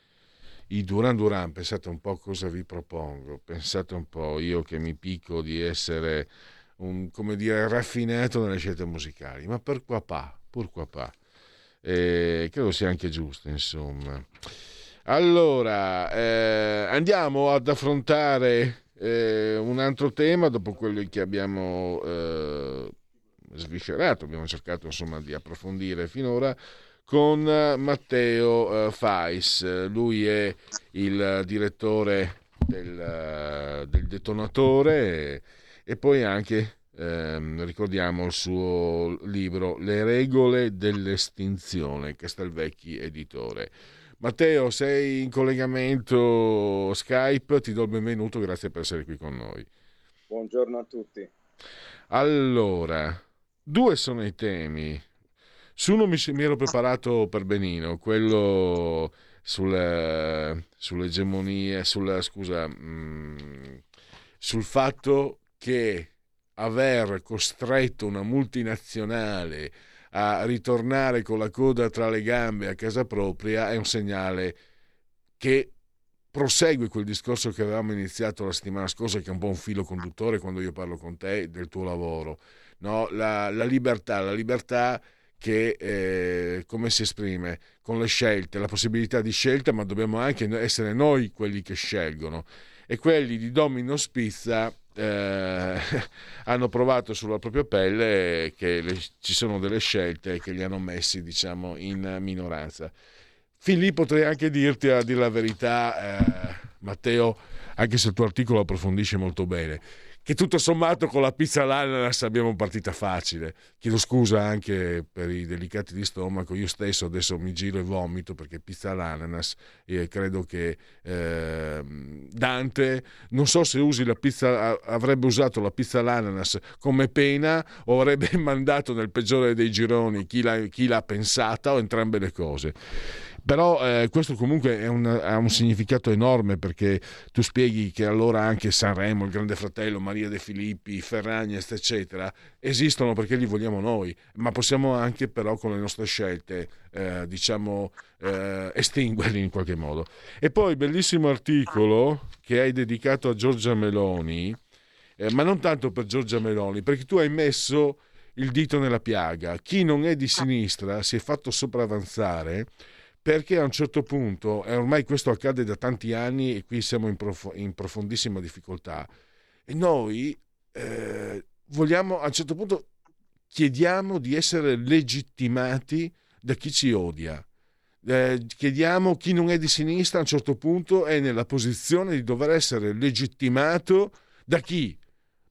I Duran Duran, pensate un po' cosa vi propongo, pensate un po', io che mi picco di essere un, come dire, raffinato nelle scelte musicali, ma per qua pa, pur qua pa. E credo sia anche giusto, insomma. Allora, eh, andiamo ad affrontare eh, un altro tema, dopo quelli che abbiamo eh, sviscerato, abbiamo cercato insomma di approfondire finora, con Matteo eh, Fais. Lui è il direttore del, del detonatore e, e poi anche ehm, ricordiamo il suo libro Le regole dell'estinzione, Castelvecchi editore. Matteo, sei in collegamento Skype, ti do il benvenuto, grazie per essere qui con noi. Buongiorno a tutti. Allora, due sono i temi. Su uno mi, mi ero preparato per benino, quello sulle, sull'egemonia, sulla, scusa, mh, mm, sul fatto che aver costretto una multinazionale a ritornare con la coda tra le gambe a casa propria è un segnale che prosegue quel discorso che avevamo iniziato la settimana scorsa, che è un po' un filo conduttore quando io parlo con te del tuo lavoro. No? La, la libertà, la libertà che eh, come si esprime con le scelte, la possibilità di scelta, ma dobbiamo anche essere noi quelli che scelgono. E quelli di Domino Spizza eh, hanno provato sulla propria pelle che le, ci sono delle scelte che li hanno messi diciamo in minoranza. Fin lì potrei anche dirti a dire la verità, eh, Matteo, anche se il tuo articolo approfondisce molto bene, che tutto sommato con la pizza all'ananas abbiamo partita facile. Chiedo scusa anche per i delicati di stomaco, io stesso adesso mi giro e vomito perché pizza all'ananas e credo che eh, Dante, non so se usi la pizza, avrebbe usato la pizza all'ananas come pena o avrebbe mandato nel peggiore dei gironi chi l'ha, chi l'ha pensata o entrambe le cose. Però eh, questo comunque un, ha un significato enorme perché tu spieghi che allora anche Sanremo, il Grande Fratello, Maria De Filippi, Ferragnez, eccetera, esistono perché li vogliamo noi, ma possiamo anche però con le nostre scelte, eh, diciamo, eh, estinguerli in qualche modo. E poi bellissimo articolo che hai dedicato a Giorgia Meloni, eh, ma non tanto per Giorgia Meloni, perché tu hai messo il dito nella piaga. Chi non è di sinistra si è fatto sopravanzare perché a un certo punto, e ormai questo accade da tanti anni e qui siamo in, prof- in profondissima difficoltà, e noi eh, vogliamo, a un certo punto chiediamo di essere legittimati da chi ci odia. Eh, chiediamo chi non è di sinistra a un certo punto è nella posizione di dover essere legittimato da chi?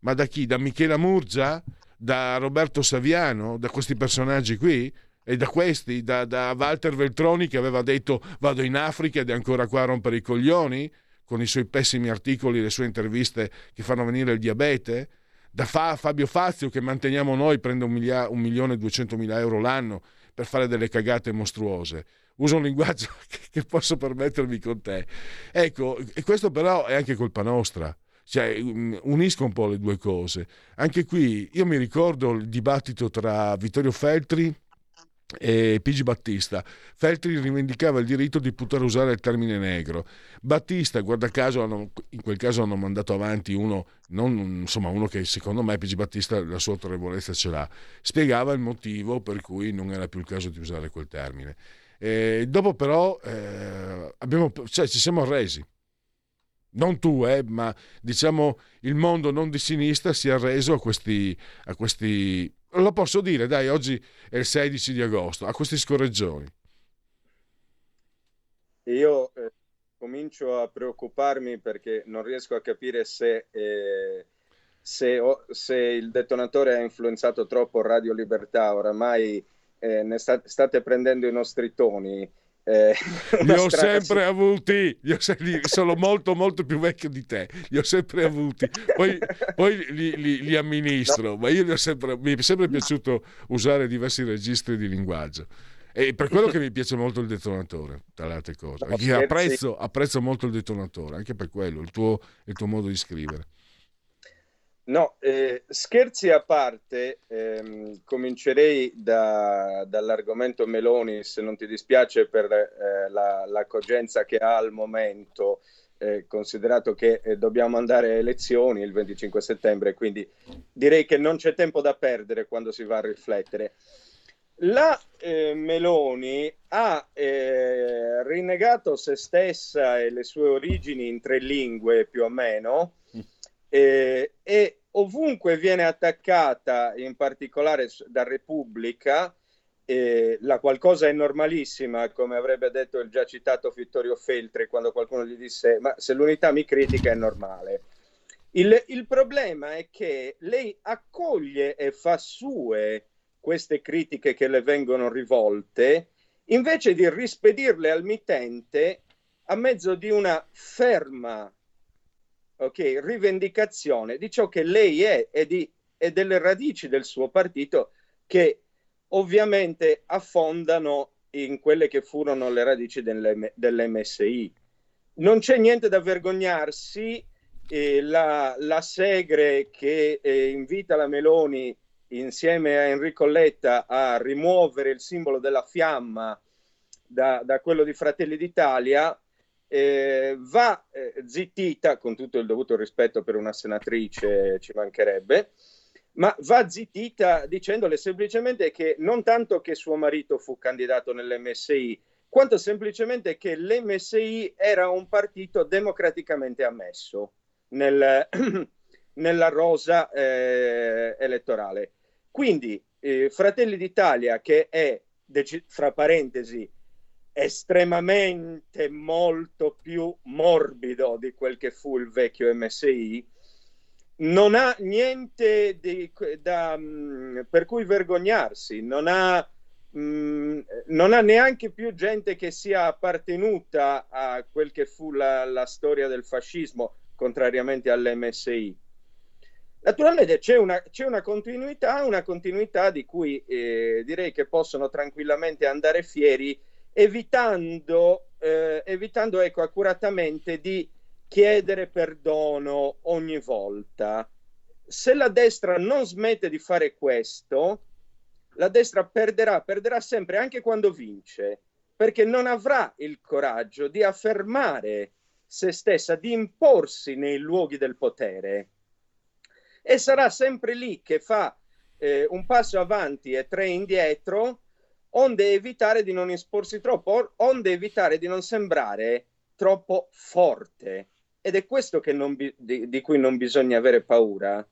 Ma da chi? Da Michela Murgia? Da Roberto Saviano? Da questi personaggi qui? E da questi, da, da, Walter Veltroni che aveva detto vado in Africa ed è ancora qua a rompere i coglioni con i suoi pessimi articoli, le sue interviste che fanno venire il diabete, da Fa, Fabio Fazio che manteniamo noi, prende un, milia, un milione e duecentomila euro l'anno per fare delle cagate mostruose. Uso un linguaggio che, che posso permettermi con te. Ecco, e questo però è anche colpa nostra. Cioè, unisco un po' le due cose. Anche qui io mi ricordo il dibattito tra Vittorio Feltri e Pigi Battista. Feltri rivendicava il diritto di poter usare il termine negro. Battista, guarda caso, hanno, in quel caso hanno mandato avanti uno, non, insomma, uno che secondo me Pigi Battista la sua autorevolezza ce l'ha, spiegava il motivo per cui non era più il caso di usare quel termine. E dopo però eh, abbiamo, cioè, ci siamo arresi. Non tu, eh, ma diciamo il mondo non di sinistra si è arreso a questi, a questi lo posso dire, dai, oggi è il 16 di agosto, a questi scorreggioni. Io eh, comincio a preoccuparmi perché non riesco a capire se, eh, se, oh, se, il detonatore ha influenzato troppo Radio Libertà, oramai eh, sta, state prendendo i nostri toni. Eh, li ho sempre avuti, ho se- sono molto molto più vecchio di te, li ho sempre avuti, poi, poi li, li, li, amministro, no. ma io sempre, mi è sempre piaciuto usare diversi registri di linguaggio. E per quello che mi piace molto il detonatore, tra le altre cose. No, apprezzo, apprezzo, molto il detonatore, anche per quello, il tuo, il tuo modo di scrivere. No, eh, scherzi a parte, ehm, comincerei da, dall'argomento Meloni, se non ti dispiace per eh, la, la, cogenza che ha al momento, eh, considerato che eh, dobbiamo andare a elezioni il 25 settembre, quindi direi che non c'è tempo da perdere quando si va a riflettere. La eh, Meloni ha eh, rinnegato se stessa e le sue origini in tre lingue più o meno eh, e ovunque viene attaccata, in particolare da Repubblica, eh, la qualcosa è normalissima, come avrebbe detto il già citato Vittorio Feltri quando qualcuno gli disse ma se l'unità mi critica è normale. Il, il problema è che lei accoglie e fa sue queste critiche che le vengono rivolte, invece di rispedirle al mittente a mezzo di una ferma okay, rivendicazione di ciò che lei è e, di, e delle radici del suo partito che ovviamente affondano in quelle che furono le radici dell'M- dell'MSI. Non c'è niente da vergognarsi, eh, la, la, Segre che eh, invita la Meloni insieme a Enrico Letta a rimuovere il simbolo della fiamma da, da quello di Fratelli d'Italia eh, va eh, zittita, con tutto il dovuto rispetto per una senatrice, ci mancherebbe, ma va zittita dicendole semplicemente che non tanto che suo marito fu candidato nell'MSI, quanto semplicemente che l'MSI era un partito democraticamente ammesso nel, nella rosa eh, elettorale. Quindi eh, Fratelli d'Italia, che è, fra parentesi, estremamente molto più morbido di quel che fu il vecchio MSI, non ha niente di, da, mm, per cui vergognarsi, non ha, mh, mm, non ha, neanche più gente che sia appartenuta a quel che fu la, la storia del fascismo, contrariamente all'MSI. Naturalmente c'è una, c'è una, continuità, una continuità di cui eh, direi che possono tranquillamente andare fieri evitando, eh, evitando ecco, accuratamente di chiedere perdono ogni volta. Se la destra non smette di fare questo, la destra perderà, perderà sempre anche quando vince, perché non avrà il coraggio di affermare se stessa, di imporsi nei luoghi del potere. E sarà sempre lì che fa eh, un passo avanti e tre indietro onde evitare di non esporsi troppo, onde evitare di non sembrare troppo forte. Ed è questo bi- di-, di cui non bisogna avere paura.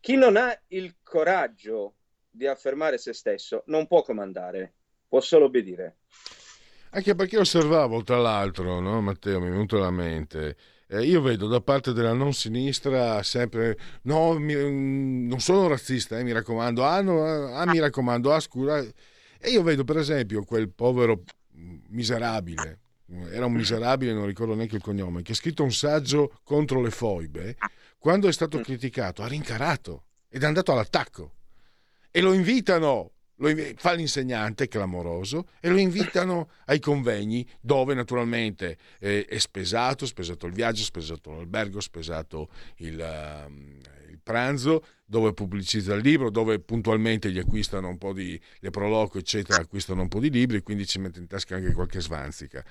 Chi non ha il coraggio di affermare se stesso non può comandare, può solo obbedire. Anche perché osservavo, tra l'altro, no, Matteo, mi è venuto alla mente, eh, io vedo da parte della non sinistra sempre, no, mi, mm, non sono razzista, eh, mi raccomando, ah, no, ah, mi raccomando, ah, scusa, e io vedo per esempio quel povero miserabile, era un miserabile, non ricordo neanche il cognome, che ha scritto un saggio contro le foibe, quando è stato criticato ha rincarato ed è andato all'attacco. E lo invitano, lo inv- fa l'insegnante clamoroso, e lo invitano ai convegni dove naturalmente eh, è spesato, spesato il viaggio, spesato l'albergo, spesato il, il pranzo, dove pubblicizza il libro, dove puntualmente gli acquistano un po' di, le proloco, eccetera, acquistano un po' di libri, quindi ci mette in tasca anche qualche svanzica.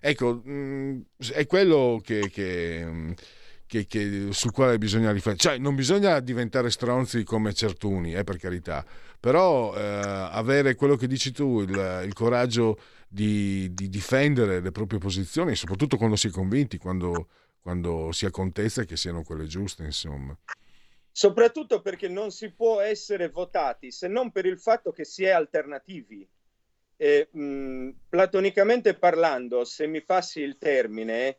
Ecco, mm, è quello che, che, mm, che, che, sul quale bisogna riflettere. Cioè, non bisogna diventare stronzi come certuni, eh, per carità, però eh, avere quello che dici tu, il, il coraggio di, di, difendere le proprie posizioni, soprattutto quando si è convinti, quando, quando si ha contezza che siano quelle giuste, insomma soprattutto perché non si può essere votati se non per il fatto che si è alternativi. E, mh, platonicamente parlando, se mi passi il termine,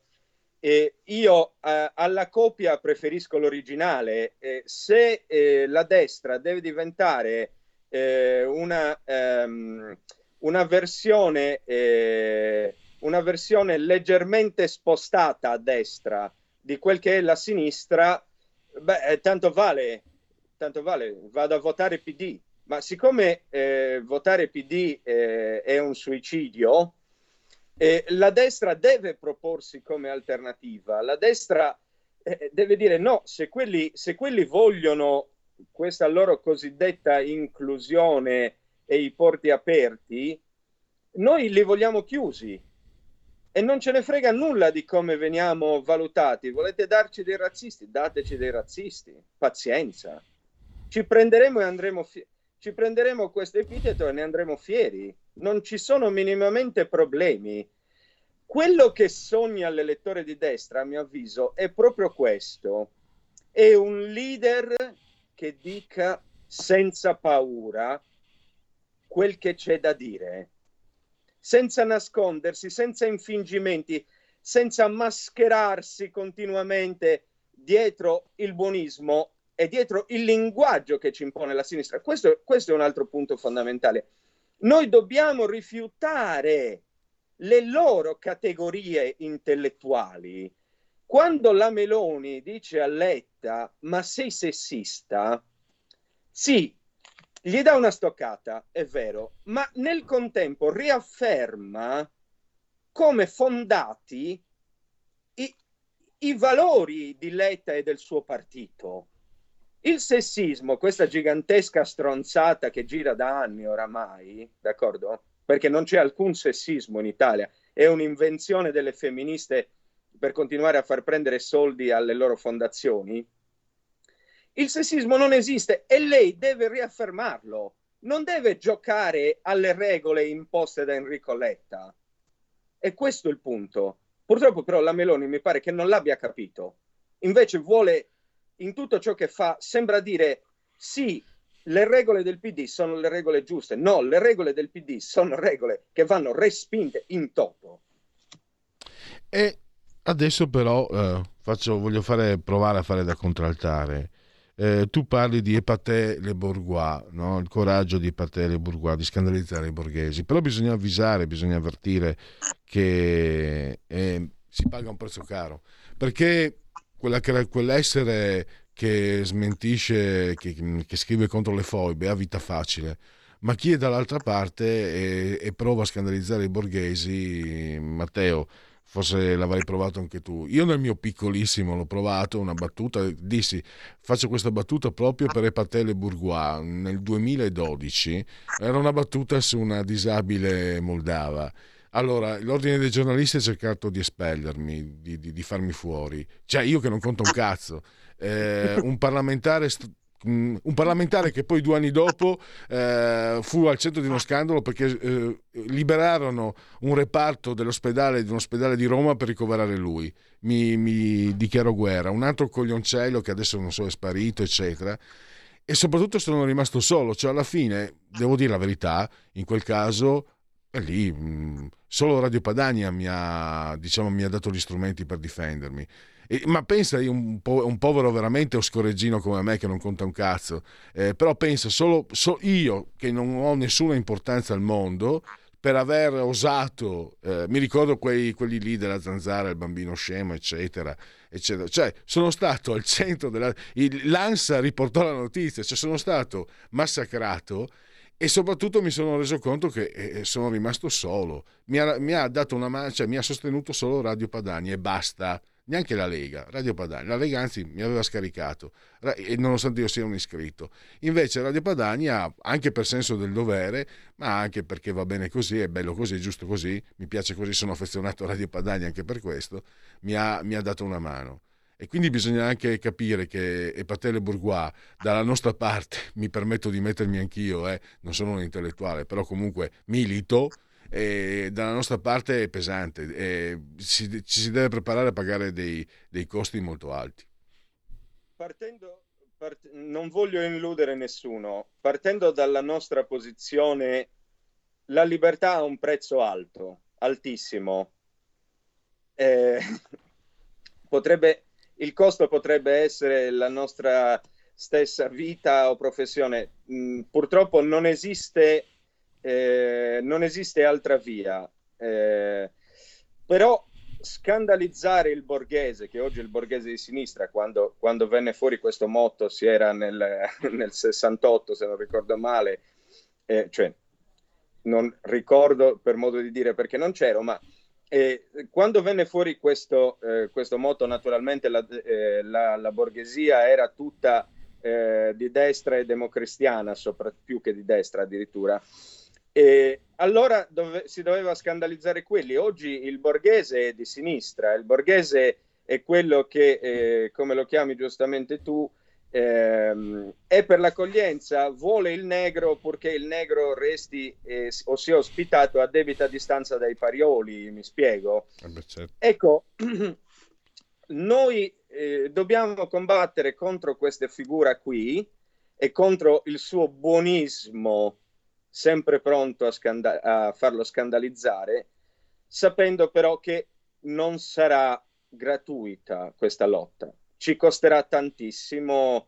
eh, io eh, alla copia preferisco l'originale. Eh, se la destra deve diventare eh, una, um, una, versione, eh, una versione leggermente spostata a destra di quel che è la sinistra, Beh, eh, tanto vale, tanto vale, vado a votare PD, ma siccome eh, votare PD eh, è un suicidio, eh, la destra deve proporsi come alternativa. La destra eh, deve dire no, se quelli, se quelli vogliono questa loro cosiddetta inclusione e i porti aperti, noi li vogliamo chiusi e non ce ne frega nulla di come veniamo valutati. Volete darci dei razzisti? Dateci dei razzisti. Pazienza. Ci prenderemo e andremo fi- ci prenderemo questo epiteto e ne andremo fieri. Non ci sono minimamente problemi. Quello che sogna l'elettore di destra, a mio avviso, è proprio questo. È un leader che dica senza paura quel che c'è da dire senza nascondersi, senza infingimenti, senza mascherarsi continuamente dietro il buonismo e dietro il linguaggio che ci impone la sinistra. Questo, questo è un altro punto fondamentale. Noi dobbiamo rifiutare le loro categorie intellettuali. Quando la Meloni dice a Letta, ma sei sessista, sì, gli dà una stoccata, è vero, ma nel contempo riafferma come fondati i, i valori di Letta e del suo partito. Il sessismo, questa gigantesca stronzata che gira da anni oramai, d'accordo? Perché non c'è alcun sessismo in Italia, è un'invenzione delle femministe per continuare a far prendere soldi alle loro fondazioni il sessismo non esiste e lei deve riaffermarlo. Non deve giocare alle regole imposte da Enrico Letta. E questo è il punto. Purtroppo però la Meloni mi pare che non l'abbia capito. Invece vuole, in tutto ciò che fa, sembra dire sì, le regole del PD sono le regole giuste. No, le regole del PD sono regole che vanno respinte in toto. E adesso però eh, faccio, voglio fare, provare a fare da contraltare eh, tu parli di Epaté Le Bourgois, no? il coraggio di Epaté Le Bourgois, di scandalizzare i borghesi, però bisogna avvisare, bisogna avvertire che eh, si paga un prezzo caro, perché quella, quell'essere che smentisce, che, che, scrive contro le foibe ha vita facile, ma chi è dall'altra parte e, e prova a scandalizzare i borghesi, Matteo, forse l'avrai provato anche tu. Io nel mio piccolissimo l'ho provato, una battuta, dissi faccio questa battuta proprio per Epatelle Bourgois nel 2012, era una battuta su una disabile moldava. Allora, l'ordine dei giornalisti ha cercato di espellermi, di, di, di farmi fuori. Cioè, io che non conto un cazzo. Eh, un parlamentare st- un parlamentare che poi due anni dopo eh, fu al centro di uno scandalo perché eh, liberarono un reparto dell'ospedale di un ospedale di Roma per ricoverare lui. Mi, mi dichiarò guerra. Un altro coglioncello che adesso non so è sparito, eccetera. E soprattutto sono rimasto solo, cioè alla fine, devo dire la verità, in quel caso è lì, mm, solo Radio Padania mi ha, diciamo, mi ha dato gli strumenti per difendermi. Ma pensa un, po- un povero veramente oscoreggino come me che non conta un cazzo, eh, però pensa solo so io che non ho nessuna importanza al mondo per aver osato, eh, mi ricordo quei, quelli lì della zanzara, il bambino scemo, eccetera, eccetera. Cioè, sono stato al centro della... Il, L'ANSA riportò la notizia, cioè sono stato massacrato e soprattutto mi sono reso conto che eh, sono rimasto solo. Mi ha, mi ha dato una mano, cioè mi ha sostenuto solo Radio Padani e basta neanche la Lega, Radio Padania. La Lega anzi mi aveva scaricato, nonostante io sia un iscritto. Invece Radio Padania, anche per senso del dovere, ma anche perché va bene così, è bello così, è giusto così, mi piace così, sono affezionato a Radio Padania anche per questo, mi ha, mi ha dato una mano. E quindi bisogna anche capire che Epatele Bourgois, dalla nostra parte, mi permetto di mettermi anch'io, eh, non sono un intellettuale, però comunque milito, e dalla nostra parte è pesante e ci, ci si deve preparare a pagare dei, dei costi molto alti. Partendo, part- non voglio illudere nessuno, partendo dalla nostra posizione, la libertà ha un prezzo alto, altissimo. Eh, potrebbe, il costo potrebbe essere la nostra stessa vita o professione. Mm, purtroppo non esiste eh, non esiste altra via. Eh, però scandalizzare il borghese, che oggi è il borghese di sinistra, quando, quando venne fuori questo motto, si era nel, nel 68, se non ricordo male, eh, cioè non ricordo per modo di dire perché non c'ero, ma E quando venne fuori questo, eh, questo motto, naturalmente la, eh, la, la, borghesia era tutta eh, di destra e democristiana, sopra, più che di destra addirittura. E allora dove, si doveva scandalizzare quelli. Oggi il borghese è di sinistra, il borghese è quello che, eh, come lo chiami giustamente tu, ehm, è per l'accoglienza, vuole il negro purché il negro resti eh, o sia ospitato a debita distanza dai parioli, mi spiego. Eh certo. Ecco, noi eh, dobbiamo combattere contro questa figura qui e contro il suo buonismo sempre pronto a, scanda- a farlo scandalizzare, sapendo però che non sarà gratuita questa lotta. Ci costerà tantissimo.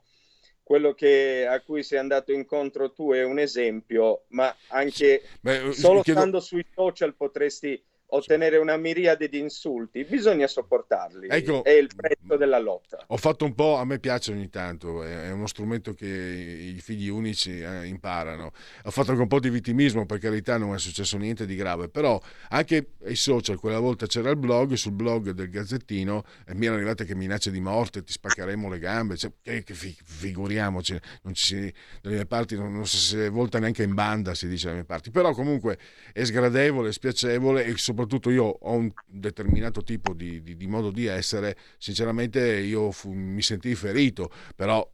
Quello che, a cui sei andato incontro tu è un esempio, ma anche Beh, solo chiedo... stando sui social potresti ottenere una miriade di insulti, bisogna sopportarli. Ecco, è il prezzo della lotta. Ho fatto un po', a me piace ogni tanto, è uno strumento che i figli unici eh, imparano. Ho fatto anche un po' di vittimismo, per carità non è successo niente di grave, però anche ai social, quella volta c'era il blog, sul blog del Gazzettino e mi erano arrivate che minacce di morte, ti spaccheremo le gambe, cioè, che, che figuriamoci, non ci si, dalle mie parti non, non si volta neanche in banda, si dice dalle mie parti, però comunque è sgradevole, è spiacevole e soprattutto soprattutto io ho un determinato tipo di, di, di modo di essere, sinceramente io fu, mi sentii ferito, però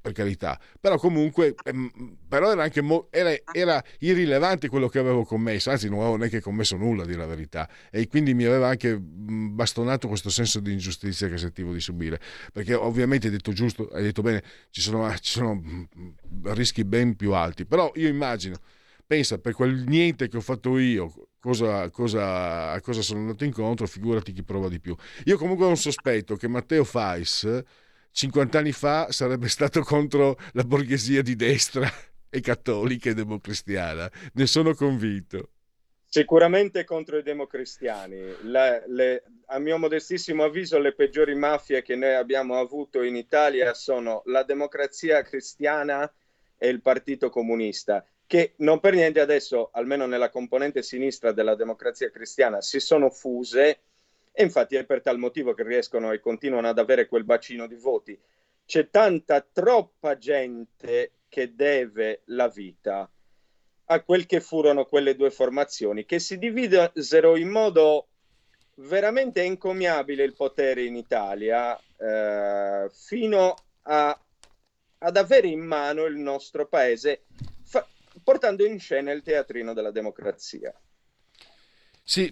per carità, però comunque ehm, però era anche mo- era, era, irrilevante quello che avevo commesso, anzi non avevo neanche commesso nulla di la verità. E quindi mi aveva anche bastonato questo senso di ingiustizia che sentivo di subire, perché ovviamente hai detto giusto, hai detto bene, ci sono, ci sono rischi ben più alti, però io immagino pensa per quel niente che ho fatto io cosa, cosa, a cosa sono andato incontro figurati chi prova di più. Io comunque ho un sospetto che Matteo Fais 50 anni fa sarebbe stato contro la borghesia di destra e cattolica e democristiana. Ne sono convinto. Sicuramente contro i democristiani. Le, le, a mio modestissimo avviso, le peggiori mafie che noi abbiamo avuto in Italia sono la democrazia cristiana e il Partito Comunista che non per niente adesso, almeno nella componente sinistra della democrazia cristiana, si sono fuse e infatti è per tal motivo che riescono e continuano ad avere quel bacino di voti. C'è tanta, troppa gente che deve la vita a quel che furono quelle due formazioni, che si dividero in modo veramente encomiabile il potere in Italia eh, fino a, ad avere in mano il nostro paese portando in scena il teatrino della democrazia. Sì,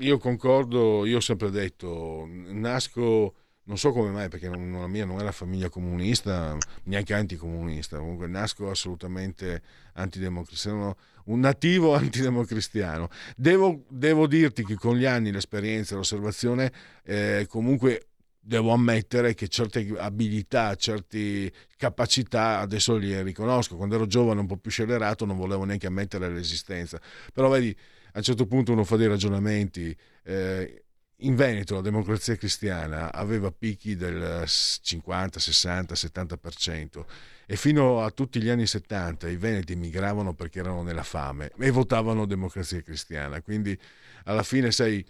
io concordo, io ho sempre detto, nasco, non so come mai, perché non, la mia non era famiglia comunista, neanche anticomunista, comunque nasco assolutamente antidemocristiano, un nativo antidemocristiano. Devo, devo dirti che con gli anni, l'esperienza, l'osservazione, eh, comunque devo ammettere che certe abilità, certe capacità adesso le riconosco. Quando ero giovane, un po' più scellerato, non volevo neanche ammettere l'esistenza. Però vedi, a un certo punto uno fa dei ragionamenti. Eh, in Veneto la democrazia cristiana aveva picchi del 50, 60, 70% e fino a tutti gli anni 70 i veneti migravano perché erano nella fame e votavano democrazia cristiana. Quindi alla fine, sai,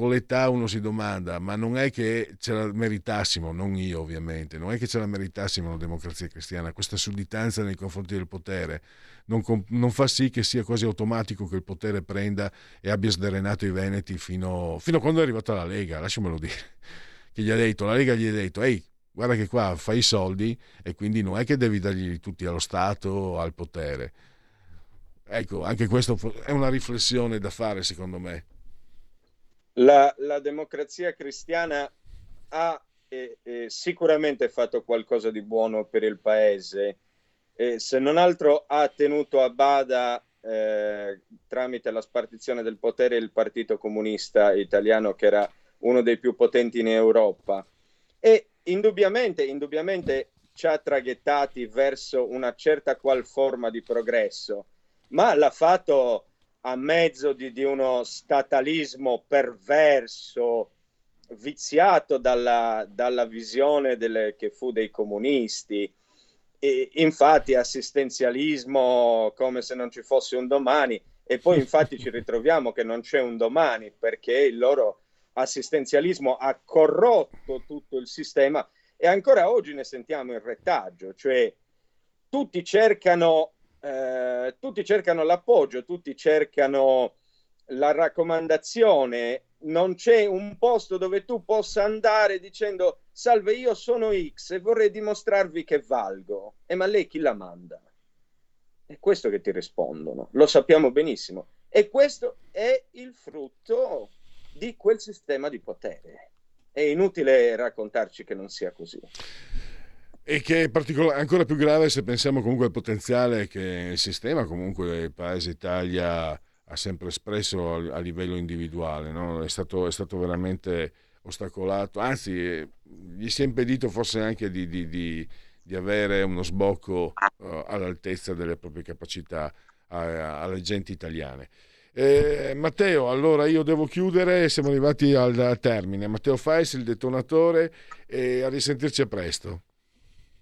con l'età uno si domanda, ma non è che ce la meritassimo, non io ovviamente, non è che ce la meritassimo la democrazia cristiana, questa sudditanza nei confronti del potere non, non, fa sì che sia quasi automatico che il potere prenda e abbia sdrenato i veneti fino, fino a quando è arrivata la Lega, lasciamelo dire, che gli ha detto, la Lega gli ha detto, ehi, guarda che qua fai i soldi e quindi non è che devi dargli tutti allo Stato o al potere. Ecco, anche questo è una riflessione da fare secondo me. La, la democrazia cristiana ha eh, eh, sicuramente fatto qualcosa di buono per il paese, eh, se non altro ha tenuto a bada eh, tramite la spartizione del potere il Partito Comunista Italiano che era uno dei più potenti in Europa. E indubbiamente, indubbiamente ci ha traghettati verso una certa qual forma di progresso, ma l'ha fatto a mezzo di, di uno statalismo perverso, viziato dalla, dalla visione delle, che fu dei comunisti. E, infatti assistenzialismo come se non ci fosse un domani e poi infatti ci ritroviamo che non c'è un domani perché il loro assistenzialismo ha corrotto tutto il sistema e ancora oggi ne sentiamo il retaggio, cioè tutti cercano, eh, tutti cercano l'appoggio, tutti cercano la raccomandazione, non c'è un posto dove tu possa andare dicendo salve io sono X e vorrei dimostrarvi che valgo. E ma lei chi la manda? È questo che ti rispondono, lo sappiamo benissimo. E questo è il frutto di quel sistema di potere. È inutile raccontarci che non sia così. E che è particola- ancora più grave se pensiamo comunque al potenziale che il sistema, comunque il Paese Italia ha sempre espresso a, livello individuale, no? è, stato, è, stato, veramente ostacolato, anzi gli si è impedito forse anche di, di, di, di avere uno sbocco uh, all'altezza delle proprie capacità uh, alle genti italiane. Eh, Matteo, allora io devo chiudere, siamo arrivati al, al termine. Matteo Fais, il detonatore, e a risentirci a presto.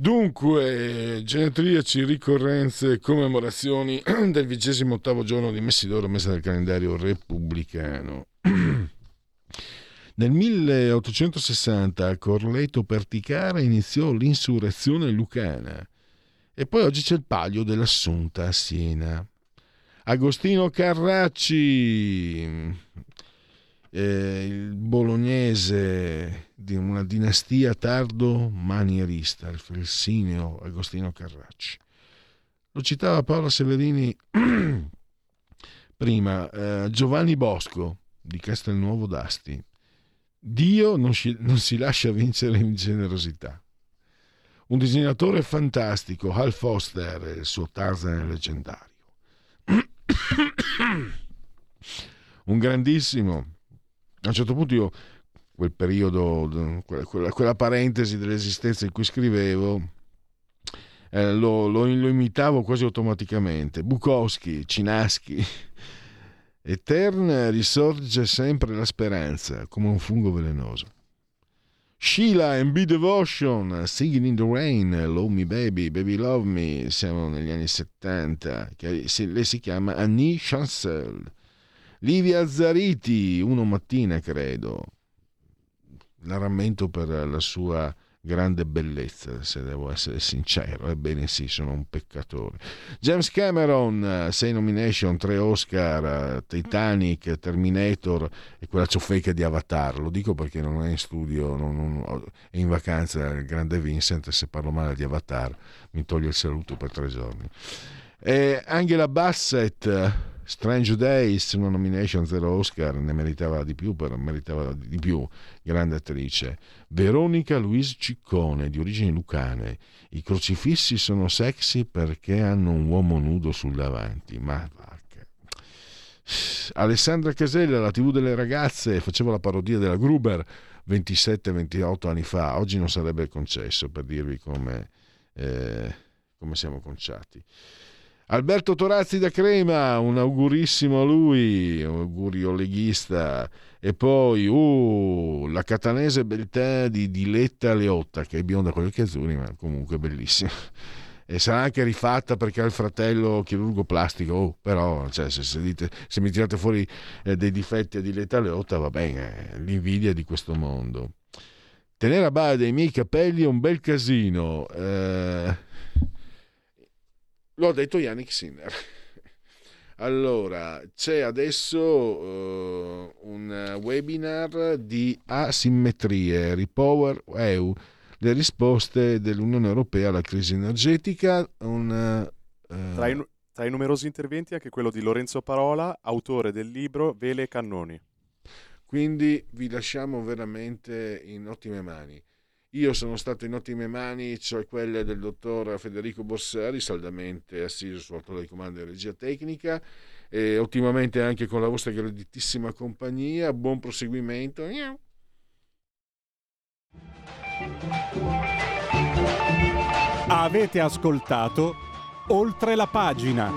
Dunque, genetriaci, ricorrenze, commemorazioni del vigesimo ottavo giorno di Messidoro, mese del calendario repubblicano. Nel 1860 a Corleto Perticara iniziò l'insurrezione lucana e poi oggi c'è il palio dell'Assunta a Siena. Agostino Carracci, eh, il bolognese di una dinastia tardo-manierista, il felsineo Agostino Carracci. Lo citava Paola Severini prima, eh, Giovanni Bosco di Castelnuovo d'Asti. Dio non, si, non si lascia vincere in generosità. Un disegnatore fantastico, Hal Foster, il suo Tarzan leggendario. Un grandissimo a un certo punto io quel periodo, quella, quella parentesi dell'esistenza in cui scrivevo, eh, lo, lo, lo, imitavo quasi automaticamente. Bukowski, Cinaschi. Eterna risorge sempre la speranza, come un fungo velenoso. Sheila and Be Devotion, Singing in the Rain, Love Me Baby, Baby Love Me, siamo negli anni 70, lei si chiama Annie Chancel Livia Zariti, uno mattina credo. La rammento per la sua grande bellezza, se devo essere sincero. Ebbene sì, sono un peccatore. James Cameron, sei nomination, tre Oscar, Titanic, Terminator e quella ciofeca di Avatar. Lo dico perché non è in studio, non, non, è in vacanza il grande Vincent se parlo male di Avatar mi toglie il saluto per tre giorni. E Angela Bassett Strange Days, una nomination, zero Oscar, ne meritava di più, però meritava di più, grande attrice. Veronica Louise Ciccone, di origini lucane. I crocifissi sono sexy perché hanno un uomo nudo sul davanti, ma Alessandra Casella, la TV delle ragazze, faceva la parodia della Gruber 27-28 anni fa, oggi non sarebbe concesso per dirvi come, eh, come siamo conciati. Alberto Torazzi da Crema, un augurissimo a lui, un augurio leghista. E poi uh, la catanese beltà di Diletta Leotta, che è bionda con gli occhi azzurri, ma comunque bellissima. E sarà anche rifatta perché ha il fratello chirurgo plastico. Oh, però, cioè, se, se, dite, se, mi tirate fuori eh, dei difetti a Diletta Leotta, va bene, l'invidia di questo mondo. Tenere a bada i miei capelli è un bel casino. Eh lo ha detto Yannick Sinner. Allora, c'è adesso uh, un webinar di asimmetrie, Repower EU, le risposte dell'Unione Europea alla crisi energetica. Un, eh... tra, i, tra i numerosi interventi anche quello di Lorenzo Parola, autore del libro Vele e Cannoni. Quindi vi lasciamo veramente in ottime mani. Io sono stato in ottime mani, cioè quelle del dottor Federico Borsari, saldamente assiso sulla torre di comando di regia tecnica, e ottimamente anche con la vostra graditissima compagnia. Buon proseguimento. Avete ascoltato oltre la pagina.